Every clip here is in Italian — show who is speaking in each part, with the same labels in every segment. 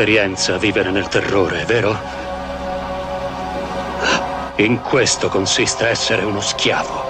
Speaker 1: Esperienza vivere nel terrore, vero? In questo consiste essere uno schiavo.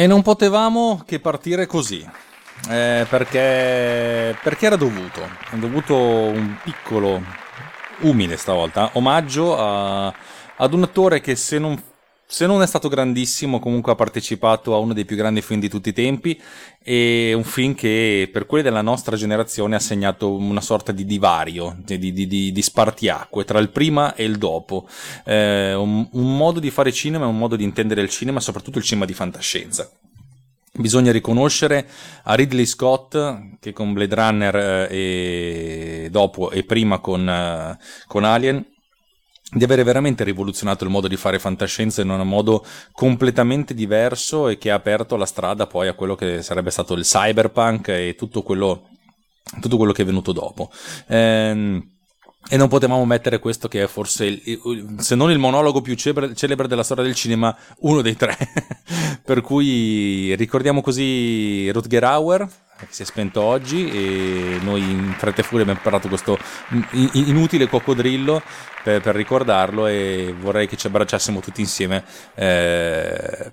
Speaker 2: E non potevamo che partire così. eh, perché, perché era dovuto. È dovuto un piccolo, umile stavolta, omaggio a- ad un attore che se non, se non è stato grandissimo, comunque ha partecipato a uno dei più grandi film di tutti i tempi. E un film che per quelli della nostra generazione ha segnato una sorta di divario, di, di- di- di spartiacque tra il prima e il dopo. Eh, un, un modo di fare cinema, un modo di intendere il cinema, soprattutto il cinema di fantascienza. Bisogna riconoscere a Ridley Scott che con Blade Runner eh, e dopo e prima con, eh, con Alien di avere veramente rivoluzionato il modo di fare fantascienza in un modo completamente diverso e che ha aperto la strada poi a quello che sarebbe stato il cyberpunk e tutto quello, tutto quello che è venuto dopo. Ehm, e non potevamo mettere questo che è forse, il- se non il monologo più celebre, celebre della storia del cinema, uno dei tre. per cui ricordiamo così Rutger Hauer, che si è spento oggi, e noi in fretta e furia abbiamo preparato questo in- in- inutile coccodrillo per, per ricordarlo e vorrei che ci abbracciassimo tutti insieme. eh,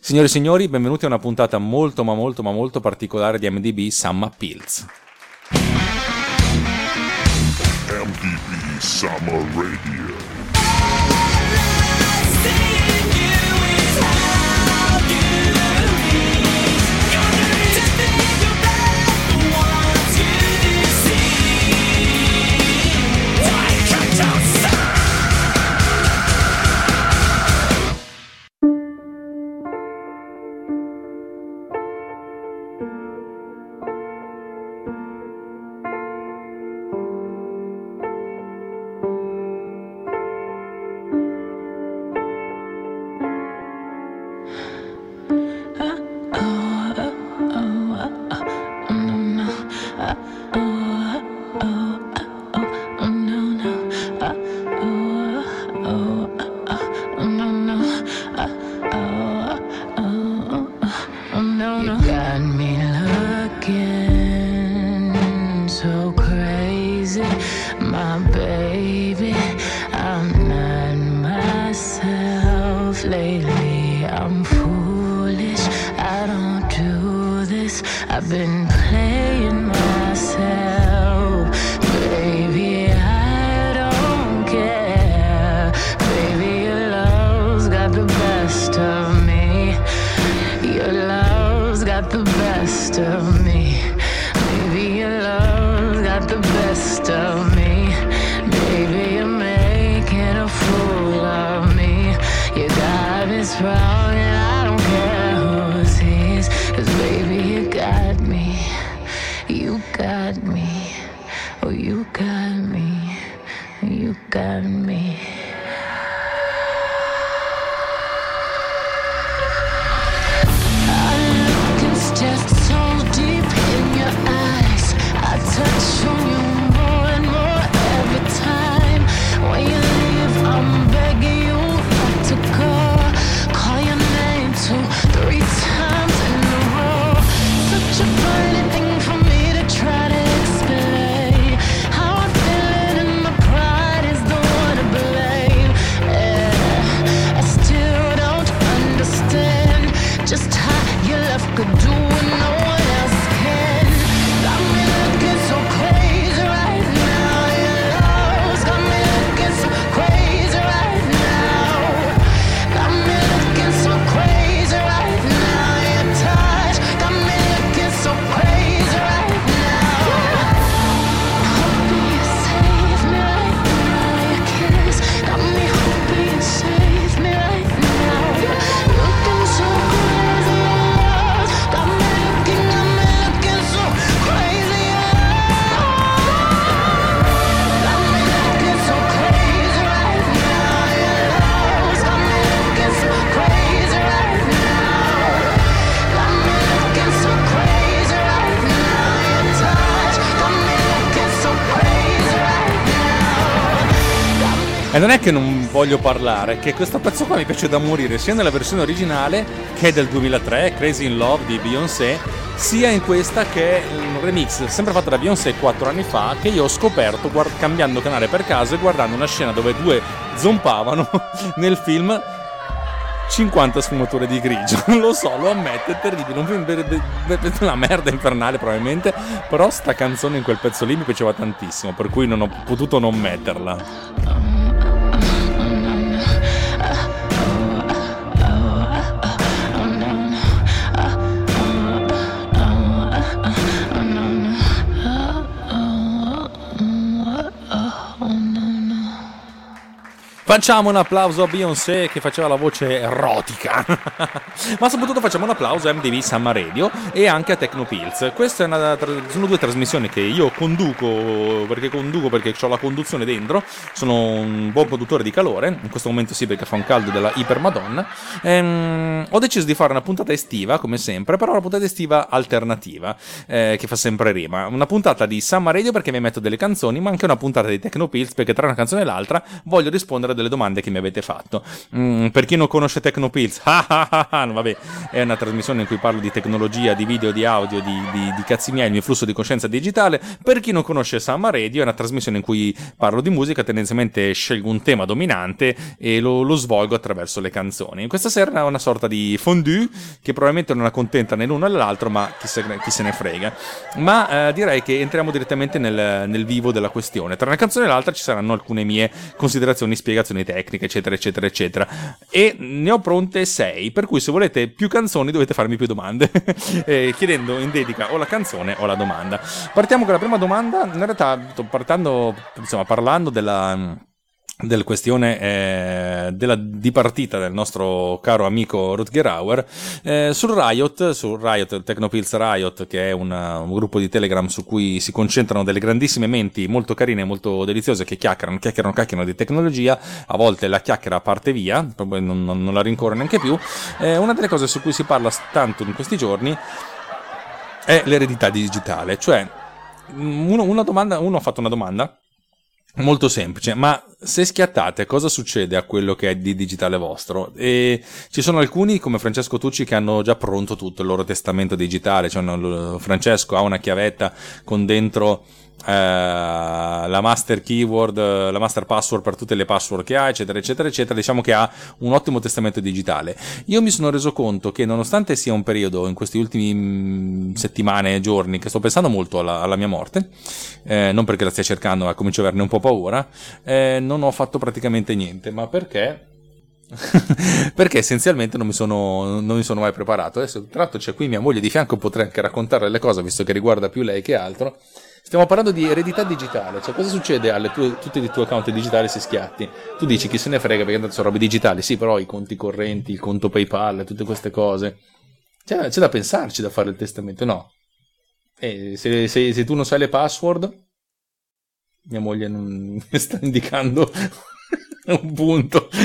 Speaker 2: Signore e signori, benvenuti a una puntata molto ma molto ma molto particolare di MDB Summer Pills.
Speaker 3: MDB Summer Radio.
Speaker 2: E non è che non voglio parlare, che questo pezzo qua mi piace da morire, sia nella versione originale, che è del 2003, Crazy in Love di Beyoncé, sia in questa che è un remix sempre fatto da Beyoncé 4 anni fa, che io ho scoperto guard- cambiando canale per caso e guardando una scena dove due zompavano nel film 50 sfumature di grigio. Lo so, lo ammetto, è terribile. Un film per- per- per- una merda infernale, probabilmente. Però sta canzone in quel pezzo lì mi piaceva tantissimo, per cui non ho potuto non metterla. Facciamo un applauso a Beyoncé che faceva la voce erotica. Ma soprattutto facciamo un applauso a MDV Summer Radio e anche a Tecnopills. Queste sono due trasmissioni che io conduco perché conduco perché ho la conduzione dentro. Sono un buon produttore di calore. In questo momento sì perché fa un caldo della iper madonna. Ehm, ho deciso di fare una puntata estiva, come sempre, però una puntata estiva alternativa, eh, che fa sempre rima. Una puntata di Summer Radio perché mi metto delle canzoni, ma anche una puntata di Tecnopills perché tra una canzone e l'altra voglio rispondere delle domande che mi avete fatto. Mm, per chi non conosce Tecnopills, ah ah ah vabbè, è una trasmissione in cui parlo di tecnologia, di video, di audio, di, di, di cazzi miei, il mio flusso di coscienza digitale. Per chi non conosce Summer Radio, è una trasmissione in cui parlo di musica, tendenzialmente scelgo un tema dominante e lo, lo svolgo attraverso le canzoni. Questa sera è una sorta di fondue che probabilmente non accontenta né l'uno né l'altro, ma chi se, chi se ne frega. Ma eh, direi che entriamo direttamente nel, nel vivo della questione. Tra una canzone e l'altra ci saranno alcune mie considerazioni, spiegazioni tecniche, eccetera, eccetera, eccetera. E ne ho pronte sei, per cui se volete più canzoni dovete farmi più domande, eh, chiedendo in dedica o la canzone o la domanda. Partiamo con la prima domanda. In realtà sto partendo, insomma, parlando della della questione eh, della dipartita del nostro caro amico Rutger Hauer eh, sul Riot, sul Riot, Technopills Riot che è una, un gruppo di Telegram su cui si concentrano delle grandissime menti molto carine e molto deliziose che chiacchierano, chiacchierano, chiacchierano di tecnologia. A volte la chiacchiera parte via non, non, non la rincorre neanche più. Eh, una delle cose su cui si parla tanto in questi giorni è l'eredità digitale. Cioè uno, domanda, uno ha fatto una domanda Molto semplice, ma se schiattate cosa succede a quello che è di digitale vostro? E ci sono alcuni come Francesco Tucci che hanno già pronto tutto il loro testamento digitale, cioè Francesco ha una chiavetta con dentro eh, la master keyword, la master password per tutte le password che ha, eccetera, eccetera, eccetera. Diciamo che ha un ottimo testamento digitale. Io mi sono reso conto che, nonostante sia un periodo in questi ultimi mh, settimane e giorni che sto pensando molto alla, alla mia morte, eh, non perché la stia cercando, ma comincio ad averne un po' paura, eh, non ho fatto praticamente niente. Ma perché? perché essenzialmente non mi, sono, non mi sono mai preparato. Adesso, tra l'altro, c'è qui mia moglie di fianco, potrei anche raccontarle le cose, visto che riguarda più lei che altro. Stiamo parlando di eredità digitale, cioè cosa succede a tutti i tuoi account digitali se schiatti? Tu dici chi se ne frega perché tanto sono robe digitali, sì, però i conti correnti, il conto PayPal, tutte queste cose. Cioè, c'è da pensarci da fare il testamento, no? E se, se- se tu non sai le password, mia moglie non mi sta indicando un punto.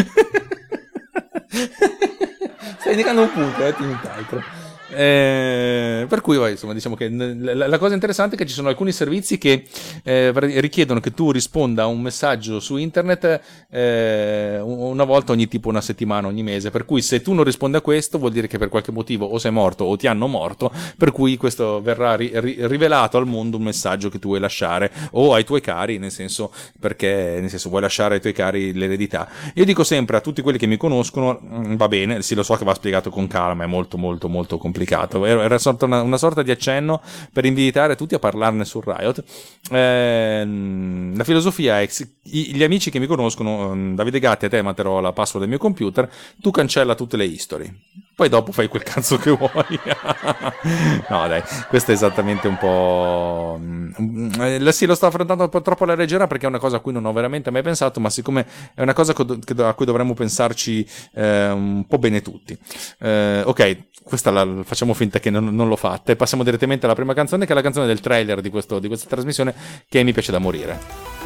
Speaker 2: sta indicando un punto, eh, nient'altro. Eh, per cui, vai, insomma, diciamo che la, la cosa interessante è che ci sono alcuni servizi che eh, richiedono che tu risponda a un messaggio su internet eh, una volta ogni tipo una settimana, ogni mese. Per cui, se tu non rispondi a questo, vuol dire che per qualche motivo o sei morto o ti hanno morto. Per cui, questo verrà ri- ri- rivelato al mondo un messaggio che tu vuoi lasciare o ai tuoi cari, nel senso perché nel senso vuoi lasciare ai tuoi cari l'eredità. Io dico sempre a tutti quelli che mi conoscono, mm, va bene, sì, lo so che va spiegato con calma, è molto, molto, molto complicato. Era era una, una sorta di accenno per invitare tutti a parlarne sul Riot. Ehm, la filosofia è: gli amici che mi conoscono, ehm, Davide Gatti, a te la password del mio computer, tu cancella tutte le history. Poi dopo fai quel cazzo che vuoi. no, dai, questo è esattamente un po'. mm, eh, Sì, lo sto affrontando un po' troppo alla leggera perché è una cosa a cui non ho veramente mai pensato, ma siccome è una cosa a cui dovremmo pensarci eh, un po' bene tutti. Eh, ok, questa la, facciamo finta che non, non l'ho fatta e passiamo direttamente alla prima canzone, che è la canzone del trailer di, questo- di questa trasmissione, che mi piace da morire.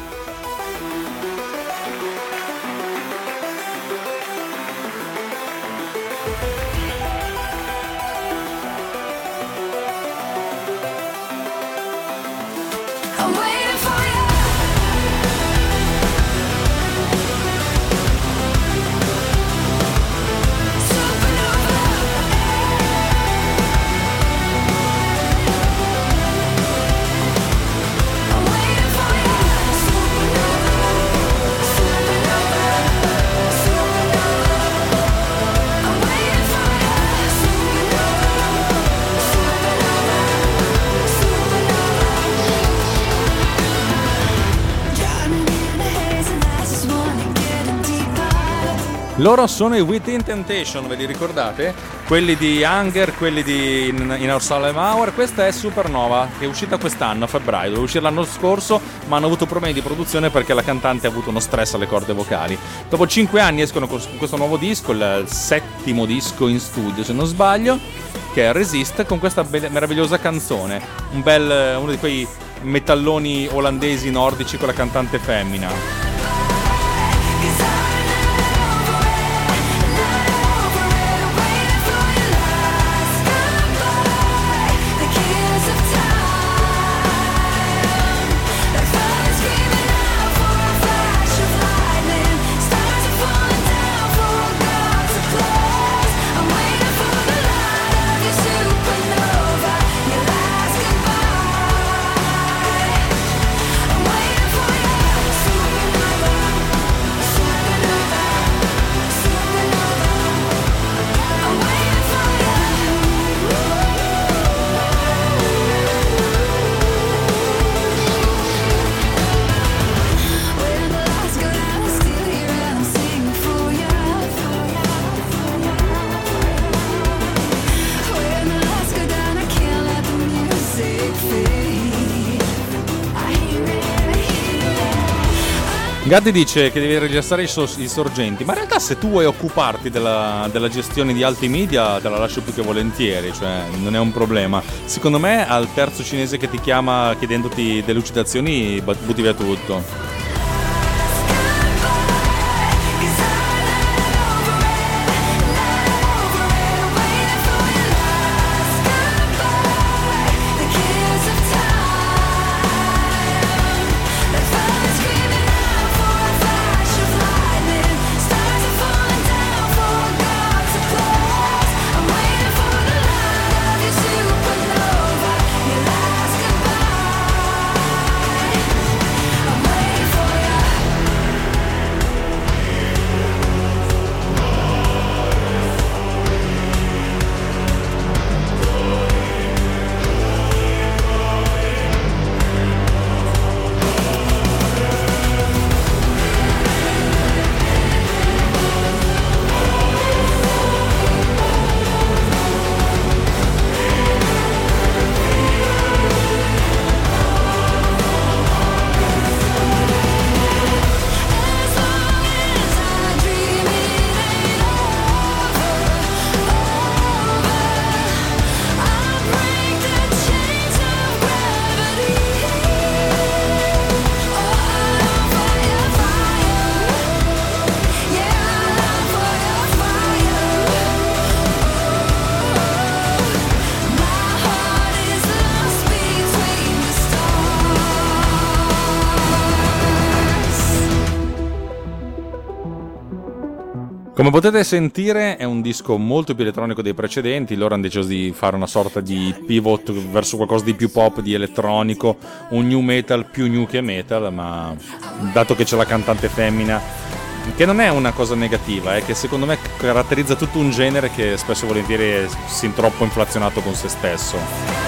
Speaker 2: Loro sono i Within Temptation, ve li ricordate? Quelli di Hunger, quelli di In, in Our Salem Hour. Questa è Supernova, che è uscita quest'anno, a febbraio. Doveva uscire l'anno scorso, ma hanno avuto problemi di produzione perché la cantante ha avuto uno stress alle corde vocali. Dopo 5 anni escono con questo nuovo disco, il settimo disco in studio, se non sbaglio, che è Resist, con questa be- meravigliosa canzone. Un bel, uno di quei metalloni olandesi nordici con la cantante femmina. Gatti dice che devi registrare i, so- i sorgenti, ma in realtà se tu vuoi occuparti della, della gestione di altri media te la lascio più che volentieri, cioè non è un problema. Secondo me al terzo cinese che ti chiama chiedendoti delucidazioni but- butti via tutto. Potete sentire è un disco molto più elettronico dei precedenti, loro hanno deciso di fare una sorta di pivot verso qualcosa di più pop, di elettronico, un new metal più new che metal, ma dato che c'è la cantante femmina, che non è una cosa negativa, è che secondo me caratterizza tutto un genere che spesso e volentieri è sin troppo inflazionato con se stesso.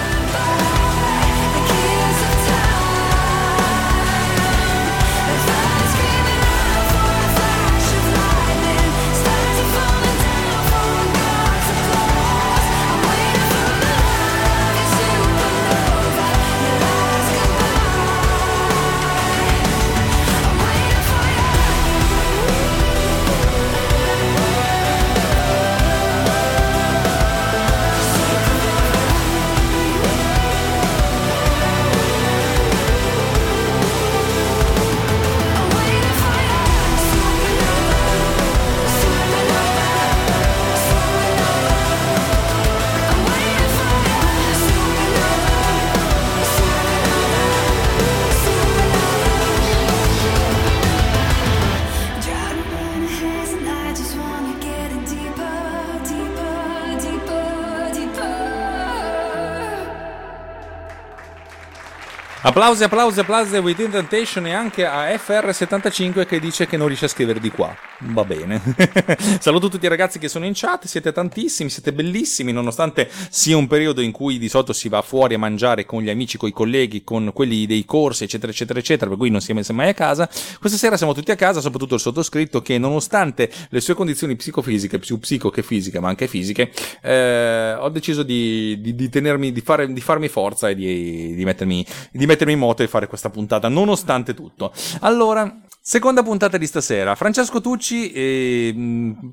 Speaker 2: Applausi, applausi, applausi a Within Temptation e anche a FR75 che dice che non riesce a scrivere di qua. Va bene. Saluto tutti i ragazzi che sono in chat, siete tantissimi, siete bellissimi, nonostante sia un periodo in cui di solito si va fuori a mangiare con gli amici, con i colleghi, con quelli dei corsi, eccetera, eccetera, eccetera, per cui non si è messo mai a casa. Questa sera siamo tutti a casa, soprattutto il sottoscritto che nonostante le sue condizioni psicofisiche, più psico che fisiche, ma anche fisiche, eh, ho deciso di, di, di tenermi, di, fare, di farmi forza e di, mettermi, di mettermi in moto e fare questa puntata, nonostante tutto. Allora, Seconda puntata di stasera. Francesco Tucci, eh,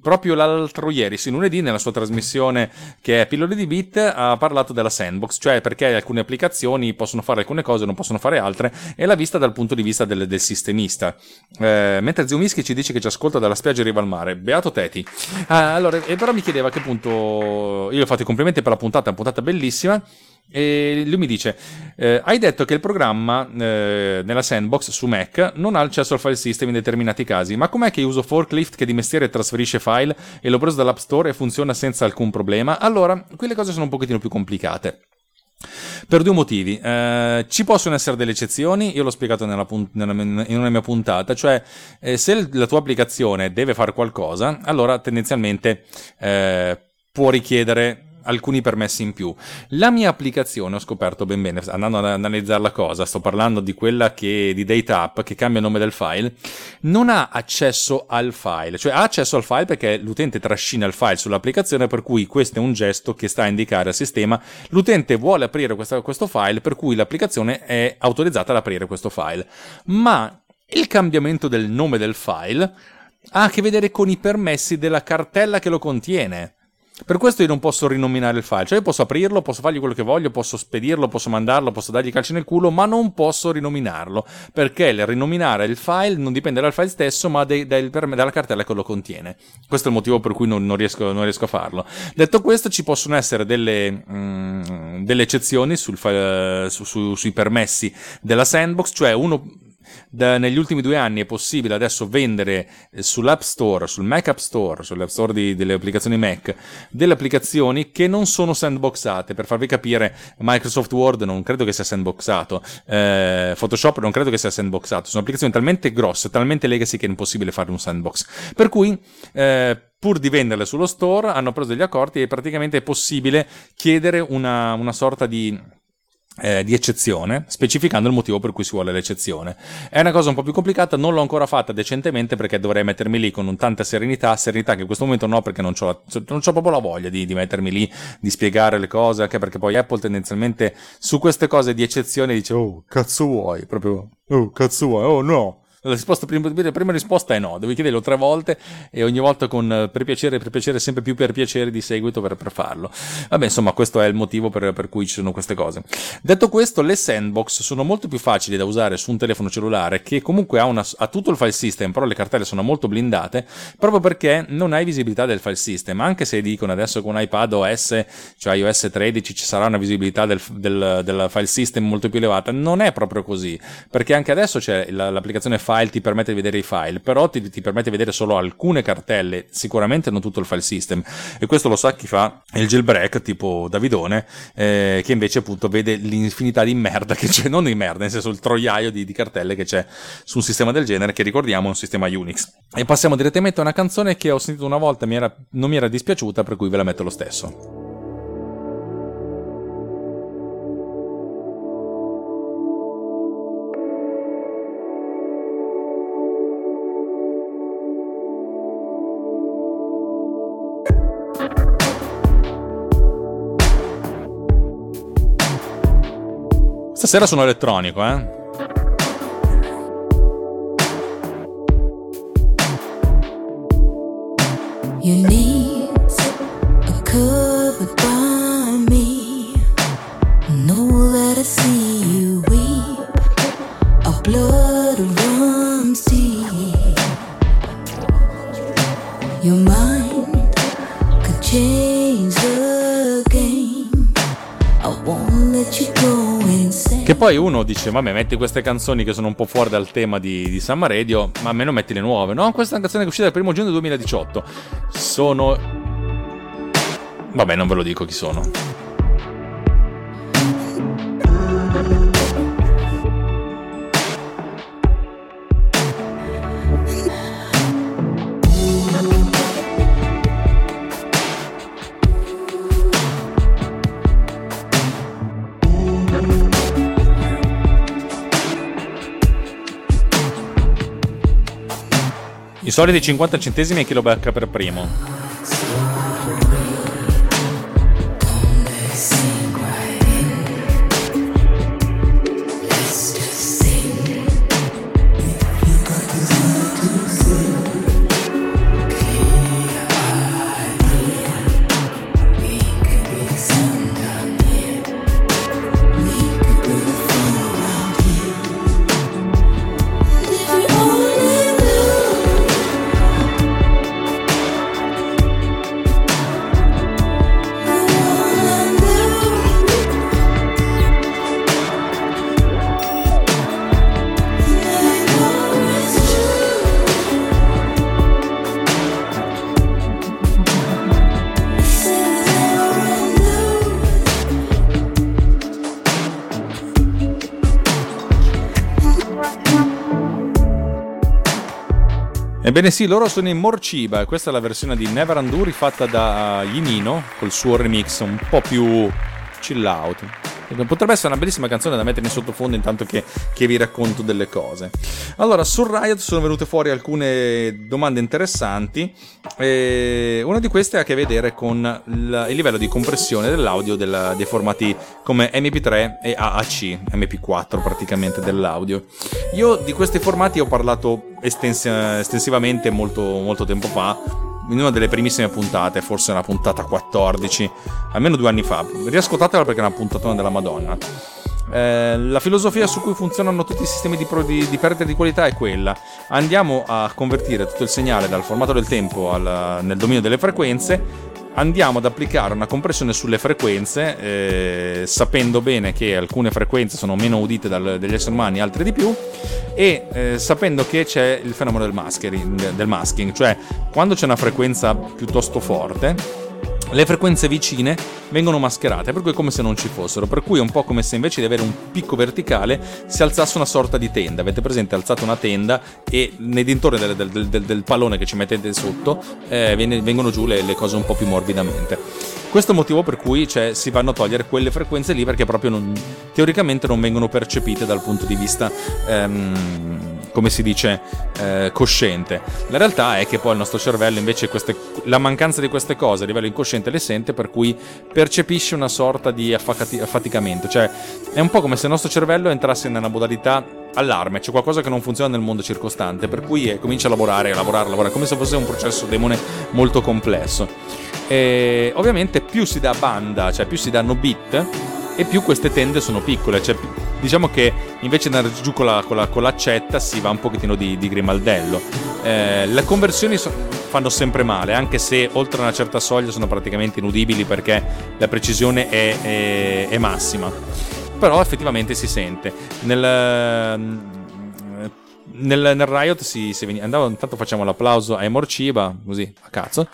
Speaker 2: proprio l'altro ieri, sì, lunedì, nella sua trasmissione che è Pillole di Bit, ha parlato della sandbox, cioè perché alcune applicazioni possono fare alcune cose, non possono fare altre, e l'ha vista dal punto di vista del, del sistemista. Eh, mentre Zio Mischi ci dice che ci ascolta dalla spiaggia in riva al mare. Beato Teti. Ah, allora, e però mi chiedeva a che punto. Io ho fatto i complimenti per la puntata, è una puntata bellissima. E lui mi dice: eh, Hai detto che il programma eh, nella sandbox su Mac non ha accesso al file system in determinati casi, ma com'è che uso Forklift che di mestiere trasferisce file e l'ho preso dall'App Store e funziona senza alcun problema? Allora, qui le cose sono un pochettino più complicate. Per due motivi. Eh, ci possono essere delle eccezioni, io l'ho spiegato nella punt- nella, in una mia puntata, cioè eh, se la tua applicazione deve fare qualcosa, allora tendenzialmente eh, può richiedere alcuni permessi in più. La mia applicazione, ho scoperto ben bene, andando ad analizzare la cosa, sto parlando di quella che, di DataApp, che cambia il nome del file, non ha accesso al file, cioè ha accesso al file perché l'utente trascina il file sull'applicazione, per cui questo è un gesto che sta a indicare al sistema, l'utente vuole aprire questa, questo file, per cui l'applicazione è autorizzata ad aprire questo file. Ma il cambiamento del nome del file ha a che vedere con i permessi della cartella che lo contiene. Per questo io non posso rinominare il file, cioè io posso aprirlo, posso fargli quello che voglio, posso spedirlo, posso mandarlo, posso dargli calci nel culo, ma non posso rinominarlo, perché il rinominare il file non dipende dal file stesso, ma dai, dai, dalla cartella che lo contiene. Questo è il motivo per cui non, non, riesco, non riesco, a farlo. Detto questo, ci possono essere delle, mm, delle eccezioni sul file, su, su, sui permessi della sandbox, cioè uno da, negli ultimi due anni è possibile adesso vendere eh, sull'App Store, sul Mac App Store, sull'App Store di, delle applicazioni Mac, delle applicazioni che non sono sandboxate. Per farvi capire, Microsoft Word non credo che sia sandboxato, eh, Photoshop non credo che sia sandboxato. Sono applicazioni talmente grosse, talmente legacy che è impossibile fare un sandbox. Per cui, eh, pur di venderle sullo store, hanno preso degli accordi e praticamente è possibile chiedere una, una sorta di eh, di eccezione, specificando il motivo per cui si vuole l'eccezione. È una cosa un po' più complicata, non l'ho ancora fatta decentemente perché dovrei mettermi lì con tanta serenità, serenità che in questo momento no perché non ho, proprio la voglia di, di, mettermi lì, di spiegare le cose, anche perché poi Apple tendenzialmente su queste cose di eccezione dice oh cazzo vuoi, proprio oh cazzo vuoi, oh no. La, risposta, prima, prima risposta è no, devi chiederlo tre volte e ogni volta con per piacere, per piacere, sempre più per piacere di seguito per, per farlo. Vabbè, insomma, questo è il motivo per, per, cui ci sono queste cose. Detto questo, le sandbox sono molto più facili da usare su un telefono cellulare che comunque ha, una, ha tutto il file system, però le cartelle sono molto blindate, proprio perché non hai visibilità del file system. Anche se dicono adesso con iPad OS, cioè iOS 13, ci sarà una visibilità del, del, del file system molto più elevata, non è proprio così, perché anche adesso c'è l'applicazione File file ti permette di vedere i file, però ti, ti, permette di vedere solo alcune cartelle, sicuramente non tutto il file system. E questo lo sa chi fa il jailbreak, tipo Davidone, eh, che invece appunto vede l'infinità di merda che c'è, non di merda, nel senso il troiaio di, di cartelle che c'è su un sistema del genere, che ricordiamo è un sistema Unix. E passiamo direttamente a una canzone che ho sentito una volta e non mi era dispiaciuta, per cui ve la metto lo stesso. Stasera sono elettronico, eh. You need a covered by me. Know that I see you weep. Our blood runs deep. Your mind could change the game. I won't let you go. Che poi uno dice, vabbè, metti queste canzoni che sono un po' fuori dal tema di, di Summer Radio, ma almeno metti le nuove. No, questa è una canzone che è uscita il primo giugno 2018. Sono... Vabbè, non ve lo dico chi sono. Soliti 50 centesimi e chi lo per primo. Ebbene sì, loro sono in Morciba questa è la versione di Never Undo rifatta da Yinino col suo remix un po' più chill out. Potrebbe essere una bellissima canzone da mettere in sottofondo intanto che, che, vi racconto delle cose. Allora, su Riot sono venute fuori alcune domande interessanti. Una di queste ha a che vedere con il livello di compressione dell'audio della, dei formati come MP3 e AAC, MP4 praticamente dell'audio. Io di questi formati ho parlato estens- estensivamente molto, molto tempo fa in una delle primissime puntate, forse una puntata 14, almeno due anni fa. Riascoltatela perché è una puntatona della Madonna. Eh, la filosofia su cui funzionano tutti i sistemi di, pro, di, di, perdita di qualità è quella. Andiamo a convertire tutto il segnale dal formato del tempo al, nel dominio delle frequenze. Andiamo ad applicare una compressione sulle frequenze, eh, sapendo bene che alcune frequenze sono meno udite dal, dagli esseri umani, altre di più, e eh, sapendo che c'è il fenomeno del del masking, cioè quando c'è una frequenza piuttosto forte, le frequenze vicine vengono mascherate, per cui è come se non ci fossero, per cui è un po' come se invece di avere un picco verticale si alzasse una sorta di tenda. Avete presente alzate una tenda e nei dintorni del, del, del, del pallone che ci mettete sotto eh, vengono giù le, le, cose un po' più morbidamente. Questo è il motivo per cui cioè, si vanno a togliere quelle frequenze lì perché proprio non, teoricamente non vengono percepite dal punto di vista... Ehm, come si dice, eh, cosciente. La realtà è che poi il nostro cervello invece queste, la mancanza di queste cose a livello incosciente le sente, per cui percepisce una sorta di affaticamento. Cioè è un po' come se il nostro cervello entrasse nella modalità allarme, c'è qualcosa che non funziona nel mondo circostante, per cui eh, comincia a lavorare, a lavorare, a lavorare, come se fosse un processo demone molto complesso. E ovviamente più si dà banda, cioè più si danno bit, e più queste tende sono piccole, cioè diciamo che invece di andare giù con, la, con, la, con l'accetta si va un pochettino di, di grimaldello. Eh, le conversioni so, fanno sempre male, anche se oltre una certa soglia sono praticamente inudibili perché la precisione è, è, è massima. Però effettivamente si sente. Nel, nel, nel Riot si, si veniva, andava, intanto facciamo l'applauso a Emor Ciba, così a cazzo.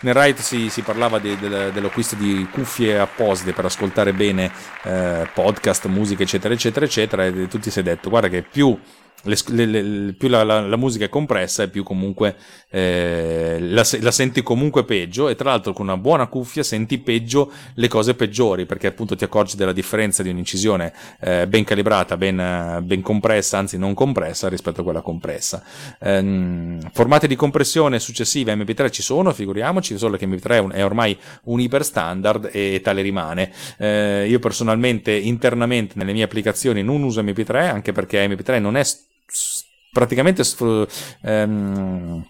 Speaker 2: Nel Riot si, si parlava di, del, dell'acquisto di cuffie apposite per ascoltare bene eh, podcast, musica, eccetera, eccetera, eccetera. E tutti si è detto, guarda che più le, le, le, più la, la, la, musica è compressa e più comunque eh, la, la, senti comunque peggio e tra l'altro con una buona cuffia senti peggio le cose peggiori perché appunto ti accorgi della differenza di un'incisione eh, ben calibrata, ben, ben, compressa, anzi non compressa rispetto a quella compressa. Eh, formati di compressione successivi a MP3 ci sono, figuriamoci, solo che MP3 è ormai un iper standard e tale rimane. Eh, io personalmente internamente nelle mie applicazioni non uso MP3 anche perché MP3 non è praticamente ehm,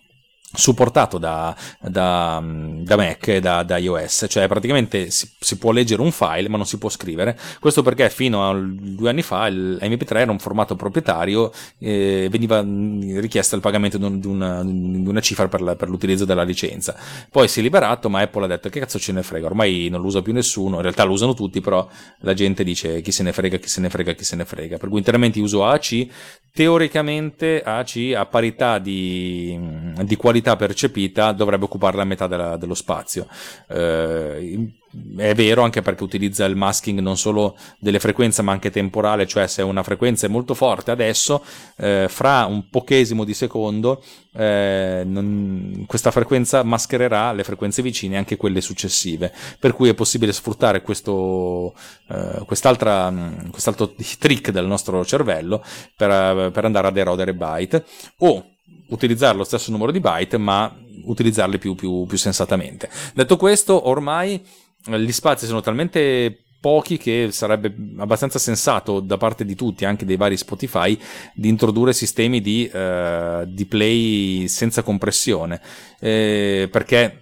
Speaker 2: supportato da, da, da, Mac e da, da, iOS, cioè praticamente si, si, può leggere un file ma non si può scrivere. Questo perché fino a due anni fa il MP3 era un formato proprietario e veniva richiesto il pagamento di una, di una cifra per, la, per, l'utilizzo della licenza. Poi si è liberato, ma Apple ha detto che cazzo ce ne frega, ormai non lo usa più nessuno, in realtà lo usano tutti, però la gente dice chi se ne frega, chi se ne frega, chi se ne frega. Per cui interamente uso AAC, teoricamente AAC a parità di, di qualità percepita dovrebbe occupare la metà della, dello spazio. Eh, è vero anche perché utilizza il masking non solo delle frequenze ma anche temporale, cioè se una frequenza è molto forte adesso, eh, fra un pochesimo di secondo eh, non, questa frequenza maschererà le frequenze vicine anche quelle successive, per cui è possibile sfruttare questo, eh, quest'altra, quest'altro trick del nostro cervello per, per andare ad erodere byte o utilizzare lo stesso numero di byte, ma utilizzarli più, più, più sensatamente. Detto questo, ormai gli spazi sono talmente pochi che sarebbe abbastanza sensato da parte di tutti, anche dei vari Spotify, di introdurre sistemi di, uh, di play senza compressione, eh, perché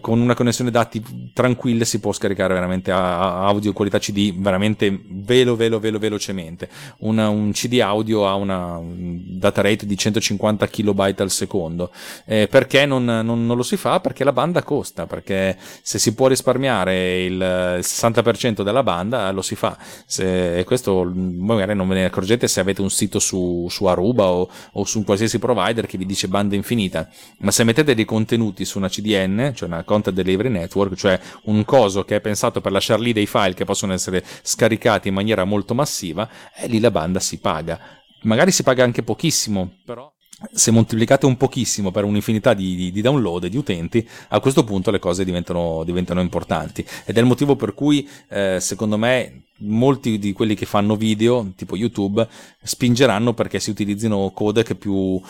Speaker 2: con una connessione dati tranquilla si può scaricare veramente audio qualità CD veramente velo velo velo velocemente. Una, un CD audio ha una data rate di 150 kilobyte al secondo. Eh, perché non, non, non, lo si fa? perché la banda costa perché se si può risparmiare il 60% della banda lo si fa. Se, e questo magari non ve ne accorgete se avete un sito su, su Aruba o, o su un qualsiasi provider che vi dice banda infinita. Ma se mettete dei contenuti su una CDN cioè una Content Delivery Network, cioè un coso che è pensato per lasciare lì dei file che possono essere scaricati in maniera molto massiva, e lì la banda si paga. Magari si paga anche pochissimo, però se moltiplicate un pochissimo per un'infinità di, di, di, download di utenti, a questo punto le cose diventano, diventano importanti. Ed è il motivo per cui, eh, secondo me, molti di quelli che fanno video, tipo YouTube, spingeranno perché si utilizzino codec più uh,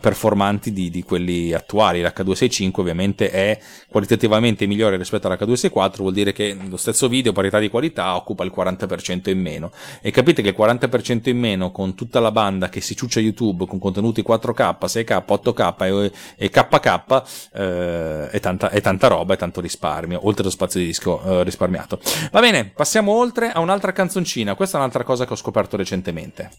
Speaker 2: performanti di, di, quelli attuali. L'H265 ovviamente è qualitativamente migliore rispetto all'H264, vuol dire che lo stesso video, parità di qualità, occupa il 40% in meno. E capite che il 40% in meno con tutta la banda che si ciuccia YouTube con contenuti 4K, 6K, 8K e, e KK eh, è, tanta, è, tanta, roba, è tanto risparmio, oltre allo spazio di disco eh, risparmiato. Va bene, passiamo oltre a un'altra canzoncina. Questa è un'altra cosa che ho scoperto recentemente.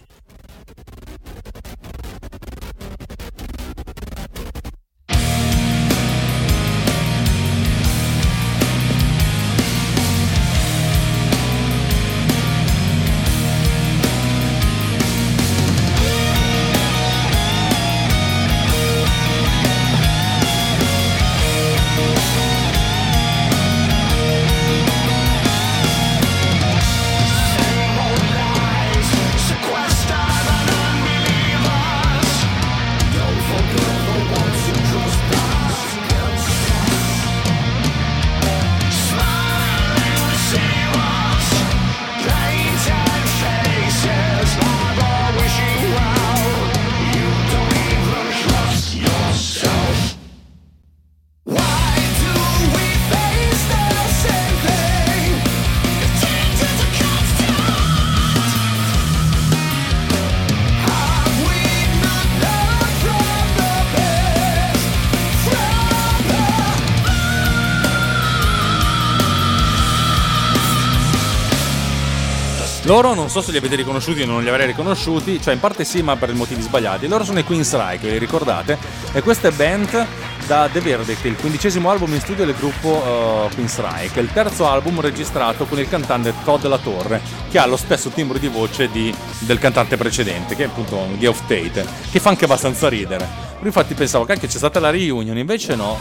Speaker 2: Loro non so se li avete riconosciuti o non li avrei riconosciuti, cioè in parte sì, ma per motivi sbagliati. Loro sono i Queen Strike, vi ricordate? E questa è band da The Verdict, il quindicesimo album in studio del gruppo uh, Queensryche, il terzo album registrato con il cantante Todd La Torre, che ha lo stesso timbro di voce di, del cantante precedente, che è appunto The of Tate, che fa anche abbastanza ridere. Infatti pensavo, cacchio, c'è stata la reunion, invece no.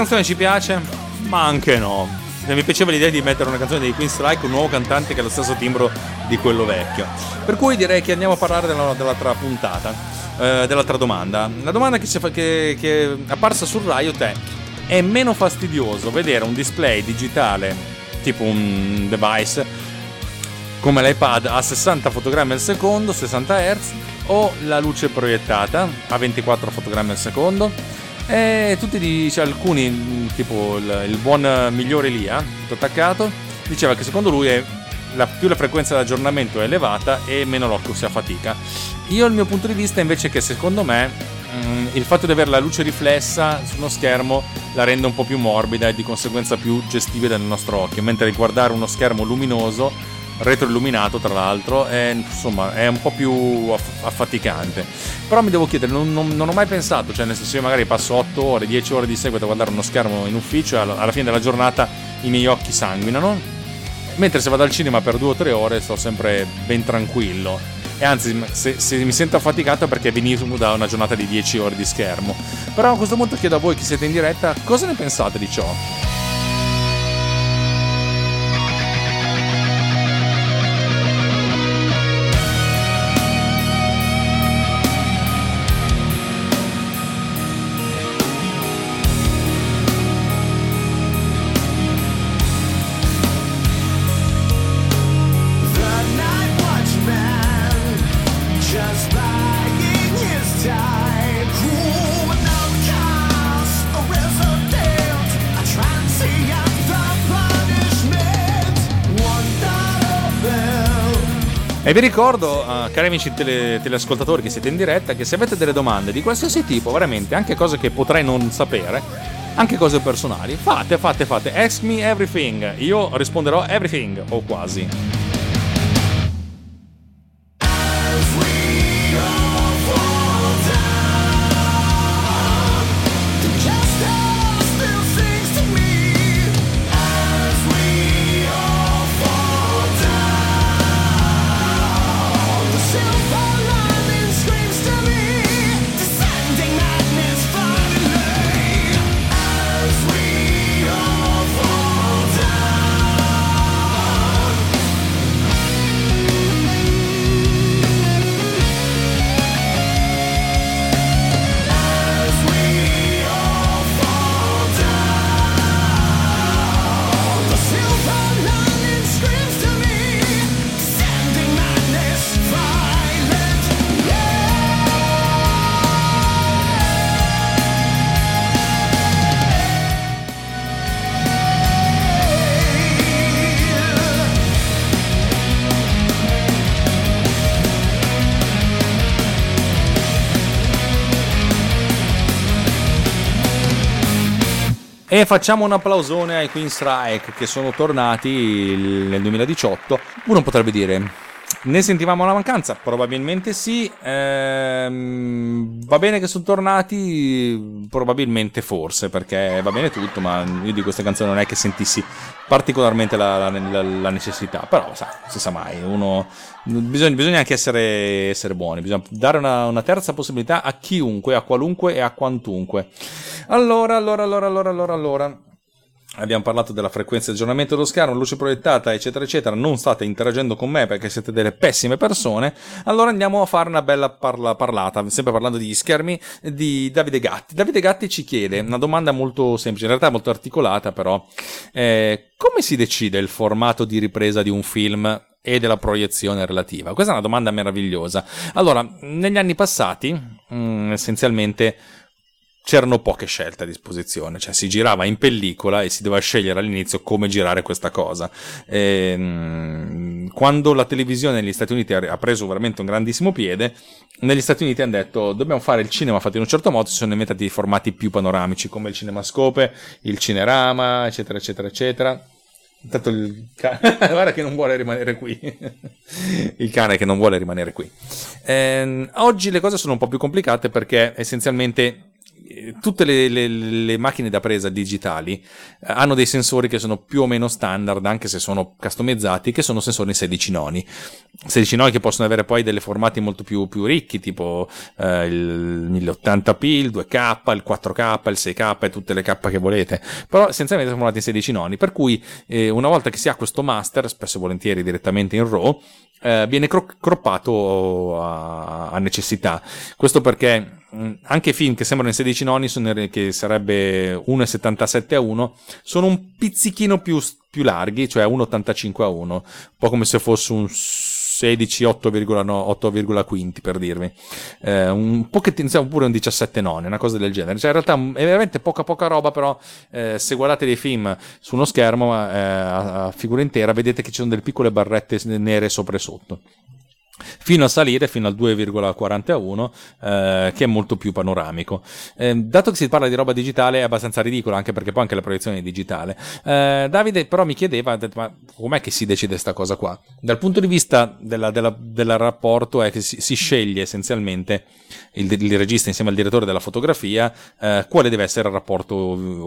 Speaker 2: Canzone ci piace, ma anche no. Mi piaceva l'idea di mettere una canzone dei Queen Strike, un nuovo cantante che ha lo stesso timbro di quello vecchio. Per cui direi che andiamo a parlare della, dell'altra puntata, eh, dell'altra domanda. La domanda che, che, che è apparsa sul Riot è: è meno fastidioso vedere un display digitale, tipo un device, come l'iPad a 60 fotogrammi al secondo, 60 Hz, o la luce proiettata a 24 fotogrammi al secondo? E tutti dice, alcuni, tipo il, il buon migliore Elia, tutto attaccato, diceva che secondo lui è la, più la frequenza di aggiornamento è elevata e meno l'occhio si affatica. Io il mio punto di vista invece è che secondo me mh, mm, il fatto di avere la luce riflessa su uno schermo la rende un po' più morbida e di conseguenza più gestibile nel nostro occhio, mentre guardare uno schermo luminoso retroilluminato tra l'altro, è, insomma è un po' più affaticante. Però mi devo chiedere, non, non, non, ho mai pensato, cioè nel senso io magari passo 8 ore, 10 ore di seguito a guardare uno schermo in ufficio e alla fine della giornata i miei occhi sanguinano, mentre se vado al cinema per 2 o 3 ore sto sempre ben tranquillo. E anzi, se, se mi sento affaticato è perché venivo da una giornata di 10 ore di schermo. Però a questo punto chiedo a voi che siete in diretta cosa ne pensate di ciò. E vi ricordo, uh, cari amici tele, teleascoltatori che siete in diretta, che se avete delle domande di qualsiasi tipo, veramente, anche cose che potrei non sapere, anche cose personali, fate, fate, fate, ask me everything, io risponderò everything, o quasi. E facciamo un applausone ai Queen Strike che sono tornati nel 2018. Uno potrebbe dire, Ne sentivamo la mancanza? Probabilmente sì. Ehm, va bene che sono tornati? Probabilmente forse, perché va bene tutto, ma io di queste canzoni non è che sentissi particolarmente la, la, la necessità. Però, sa, si sa mai, uno, bisogna, bisogna anche essere, essere, buoni, bisogna dare una, una terza possibilità a chiunque, a qualunque e a quantunque. Allora, allora, allora, allora, allora, allora abbiamo parlato della frequenza di aggiornamento dello schermo, luce proiettata, eccetera, eccetera, non state interagendo con me perché siete delle pessime persone, allora andiamo a fare una bella parla- parlata, sempre parlando di schermi, di Davide Gatti. Davide Gatti ci chiede una domanda molto semplice, in realtà molto articolata però, eh, come si decide il formato di ripresa di un film e della proiezione relativa? Questa è una domanda meravigliosa. Allora, negli anni passati, mh, mm, essenzialmente c'erano poche scelte a disposizione, cioè si girava in pellicola e si doveva scegliere all'inizio come girare questa cosa. E, ehm, quando la televisione negli Stati Uniti ha preso veramente un grandissimo piede, negli Stati Uniti hanno detto dobbiamo fare il cinema fatto in un certo modo, si sono inventati formati più panoramici come il cinemascope, il cinerama, eccetera, eccetera, eccetera. Intanto il cane, guarda che non vuole rimanere qui. il cane che non vuole rimanere qui. Eh, oggi le cose sono un po' più complicate perché essenzialmente tutte le, le, le, macchine da presa digitali eh, hanno dei sensori che sono più o meno standard, anche se sono customizzati, che sono sensori in 16 noni. 16 noni che possono avere poi dei formati molto più, più ricchi, tipo eh, il 1080p, il 2K, il 4K, il 6K e tutte le K che volete. Però essenzialmente sono formati in 16 noni, per cui eh, una volta che si ha questo master, spesso e volentieri direttamente in RAW, eh, viene cro- croppato a, a necessità. Questo perché Mm, anche film che sembrano in 16 noni, che sarebbe 1,77 a 1, sono un pizzichino più, più larghi, cioè 1,85 a 1, un po' come se fosse un 16, 8,15 per dirvi, eh, un pochettino, oppure un 17 noni, una cosa del genere. Cioè, in realtà è veramente poca poca roba, però eh, se guardate dei film su uno schermo eh, a figura intera, vedete che ci sono delle piccole barrette nere sopra e sotto fino a salire fino al 2,41 eh, che è molto più panoramico. Eh, dato che si parla di roba digitale è abbastanza ridicolo anche perché poi anche la proiezione è digitale. Eh, Davide però mi chiedeva ma com'è che si decide questa cosa qua? Dal punto di vista della, della, del rapporto è che si, si sceglie essenzialmente il, il, regista insieme al direttore della fotografia eh, quale deve essere il rapporto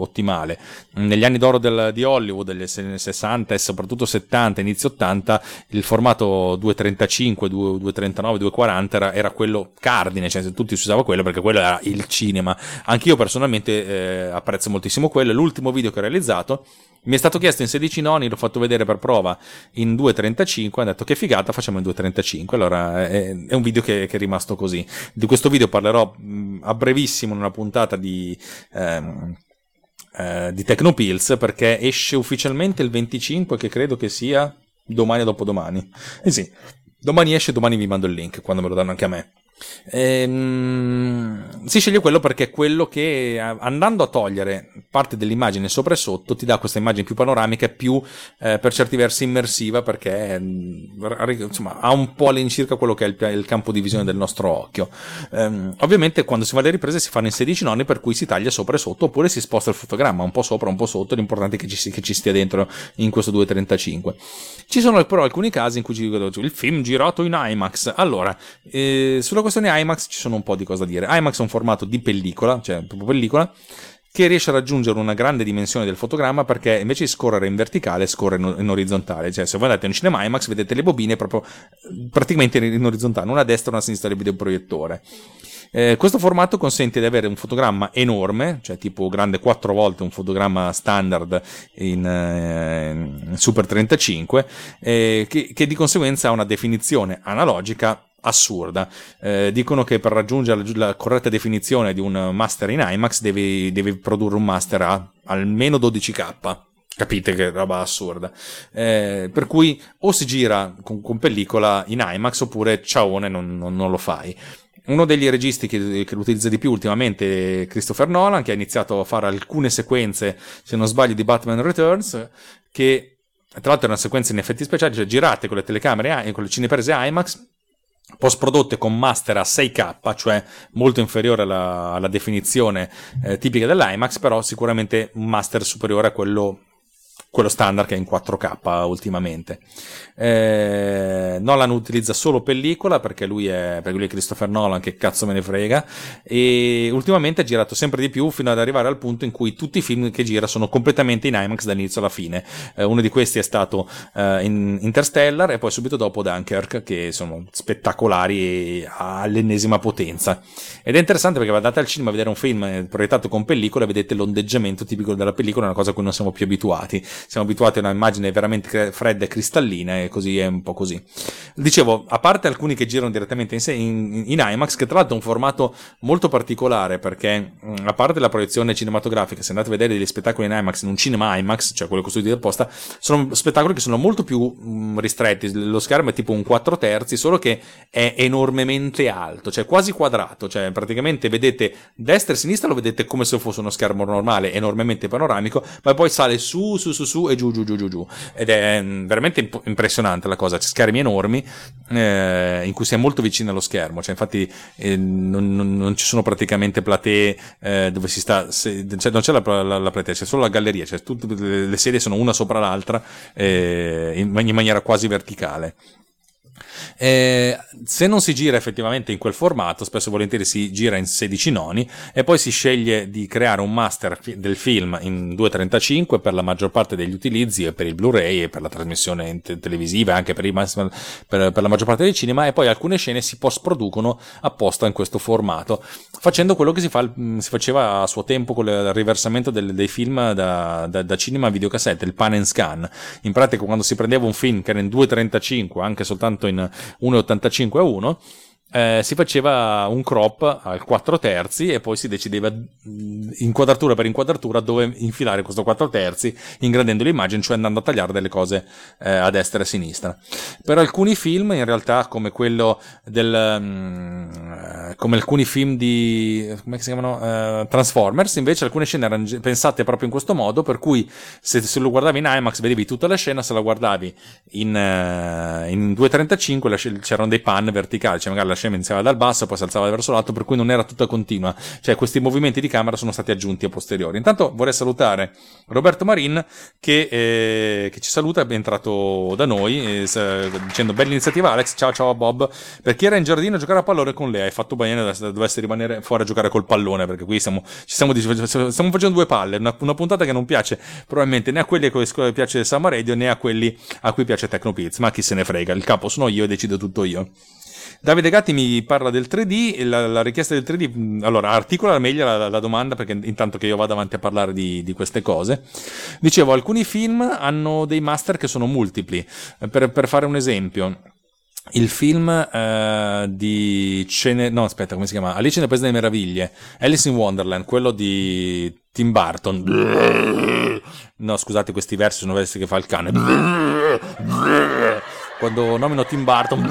Speaker 2: ottimale. Negli anni d'oro del, di Hollywood anni 60 e soprattutto 70 inizio 80 il formato 235 2 239, 240 era, era, quello cardine, cioè tutti si usava quello perché quello era il cinema. Anch'io personalmente eh, apprezzo moltissimo quello. L'ultimo video che ho realizzato mi è stato chiesto in 16 noni, l'ho fatto vedere per prova in 2.35, ho detto che figata, facciamo in 2.35, allora è, è un video che, che, è rimasto così. Di questo video parlerò mh, a brevissimo in una puntata di... Ehm, eh, di Tecnopills perché esce ufficialmente il 25 che credo che sia domani o dopodomani. Eh sì, Domani esce, domani vi mando il link, quando me lo danno anche a me. Ehm, si sceglie quello perché è quello che andando a togliere parte dell'immagine sopra e sotto ti dà questa immagine più panoramica e più eh, per certi versi immersiva perché insomma, ha un po' all'incirca quello che è il, il campo di visione del nostro occhio. Ehm, ovviamente quando si fa le riprese si fanno in 16 noni per cui si taglia sopra e sotto oppure si sposta il fotogramma un po' sopra, un po' sotto, l'importante è che ci, che ci stia dentro in questo 2.35. Ci sono però alcuni casi in cui ci dico il film girato in IMAX. Allora, eh, sulla questione IMAX ci sono un po' di cosa dire. IMAX è un formato di pellicola, cioè proprio pellicola, che riesce a raggiungere una grande dimensione del fotogramma perché invece di scorrere in verticale scorre in, orizzontale. Cioè, se voi andate in un cinema IMAX vedete le bobine proprio praticamente in orizzontale, una a destra e una a sinistra del videoproiettore. Eh, questo formato consente di avere un fotogramma enorme, cioè tipo grande 4 volte un fotogramma standard in, eh, in Super 35, eh, che, che di conseguenza ha una definizione analogica assurda. Eh, dicono che per raggiungere la, la, corretta definizione di un master in IMAX devi, devi produrre un master a almeno 12k. Capite che roba assurda. Eh, per cui o si gira con, con, pellicola in IMAX oppure ciaone non, non, non lo fai. Uno degli registi che, che, lo utilizza di più ultimamente è Christopher Nolan, che ha iniziato a fare alcune sequenze, se non sbaglio, di Batman Returns, che tra l'altro è una sequenza in effetti speciali, cioè girate con le telecamere, con le cineprese IMAX, post prodotte con master a 6K, cioè molto inferiore alla, alla definizione eh, tipica dell'IMAX, però sicuramente un master superiore a quello quello standard che è in 4K ultimamente. Eh, Nolan utilizza solo pellicola perché lui, è, perché lui è Christopher Nolan, che cazzo me ne frega, e ultimamente ha girato sempre di più fino ad arrivare al punto in cui tutti i film che gira sono completamente in IMAX dall'inizio alla fine. Eh, uno di questi è stato eh, in Interstellar e poi subito dopo Dunkirk, che sono spettacolari all'ennesima potenza. Ed è interessante perché andate al cinema a vedere un film proiettato con pellicola e vedete l'ondeggiamento tipico della pellicola, una cosa a cui non siamo più abituati. Siamo abituati a un'immagine veramente fredda e cristallina e così è un po' così. Dicevo, a parte alcuni che girano direttamente in, in, in IMAX, che tra l'altro è un formato molto particolare perché a parte la proiezione cinematografica, se andate a vedere degli spettacoli in IMAX in un cinema IMAX, cioè quello costruito apposta, sono spettacoli che sono molto più mh, ristretti. Lo schermo è tipo un 4 terzi, solo che è enormemente alto, cioè quasi quadrato, cioè praticamente vedete destra e sinistra lo vedete come se fosse uno schermo normale, enormemente panoramico, ma poi sale su, su, su, su e giù, giù, giù, giù, giù. Ed è veramente imp- impressionante la cosa, c'è schermi enormi eh, in cui si è molto vicino allo schermo, cioè infatti eh, non, non, non, ci sono praticamente platee eh, dove si sta, se, cioè non c'è la, la, la, platea, c'è solo la galleria, cioè tutte le sedie sono una sopra l'altra eh, in, in maniera quasi verticale. Eh, se non si gira effettivamente in quel formato, spesso e volentieri si gira in 16 noni e poi si sceglie di creare un master del film in 2.35 per la maggior parte degli utilizzi e per il Blu-ray e per la trasmissione te- televisiva e anche per, per, per, la maggior parte del cinema e poi alcune scene si post producono apposta in questo formato, facendo quello che si, fa, si faceva a suo tempo con il riversamento del, dei film da, da, da cinema a videocassette, il pan and scan. In pratica quando si prendeva un film che era in 2.35 anche soltanto in 1,85 a 1 eh, si faceva un crop al 4 terzi e poi si decideva mm, inquadratura per inquadratura dove infilare questo 4 terzi ingrandendo l'immagine, cioè andando a tagliare delle cose eh, a destra e a sinistra. Per alcuni film, in realtà, come quello del um, come alcuni film di come si chiamano uh, Transformers, invece alcune scene erano pensate proprio in questo modo, per cui se, se lo guardavi in IMAX vedevi tutta la scena, se la guardavi in, uh, in 2.35 c'erano dei pan verticali, cioè magari la scena iniziava dal basso, poi si alzava verso l'alto, per cui non era tutta continua. Cioè, questi movimenti di camera sono stati aggiunti a posteriori. Intanto vorrei salutare Roberto Marin, che, eh, che ci saluta, è entrato da noi, eh, dicendo bella iniziativa Alex, ciao ciao Bob. Per chi era in giardino a giocare a pallone con lei, hai fatto bene, dovesse rimanere fuori a giocare col pallone, perché qui stiamo, stiamo, stiamo facendo due palle, una, una, puntata che non piace probabilmente né a quelli a cui piace Summer Radio né a quelli a cui piace Tecnopizz, ma chi se ne frega, il capo sono io e decido tutto io. Davide Gatti mi parla del 3D, la, la richiesta del 3D, allora articola meglio la, la, domanda perché intanto che io vado avanti a parlare di, di, queste cose. Dicevo, alcuni film hanno dei master che sono multipli, per, per fare un esempio. Il film eh, di Cene... no aspetta come si chiama? Alice nel Paese delle Meraviglie Alice in Wonderland, quello di Tim Burton no scusate questi versi sono versi che fa il cane quando nomino Tim Burton,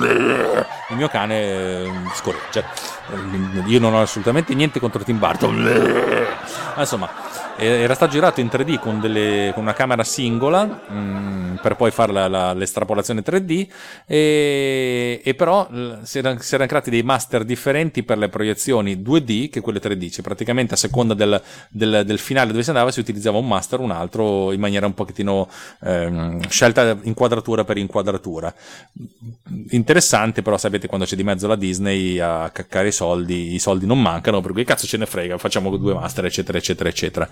Speaker 2: il mio cane eh, scorreggia. Io non ho assolutamente niente contro Tim Burton. Insomma, era stato girato in 3D con, delle, con una camera singola mh, mm, per poi fare la, la, l'estrapolazione 3D e, e però si, era, erano creati dei master differenti per le proiezioni 2D che quelle 3D cioè praticamente a seconda del, del, del finale dove si andava si utilizzava un master un altro in maniera un pochettino ehm, scelta inquadratura per inquadratura. Interessante però sapete quando c'è di mezzo la Disney a caccare i soldi i soldi non mancano per cui cazzo ce ne frega? Facciamo due master eccetera eccetera eccetera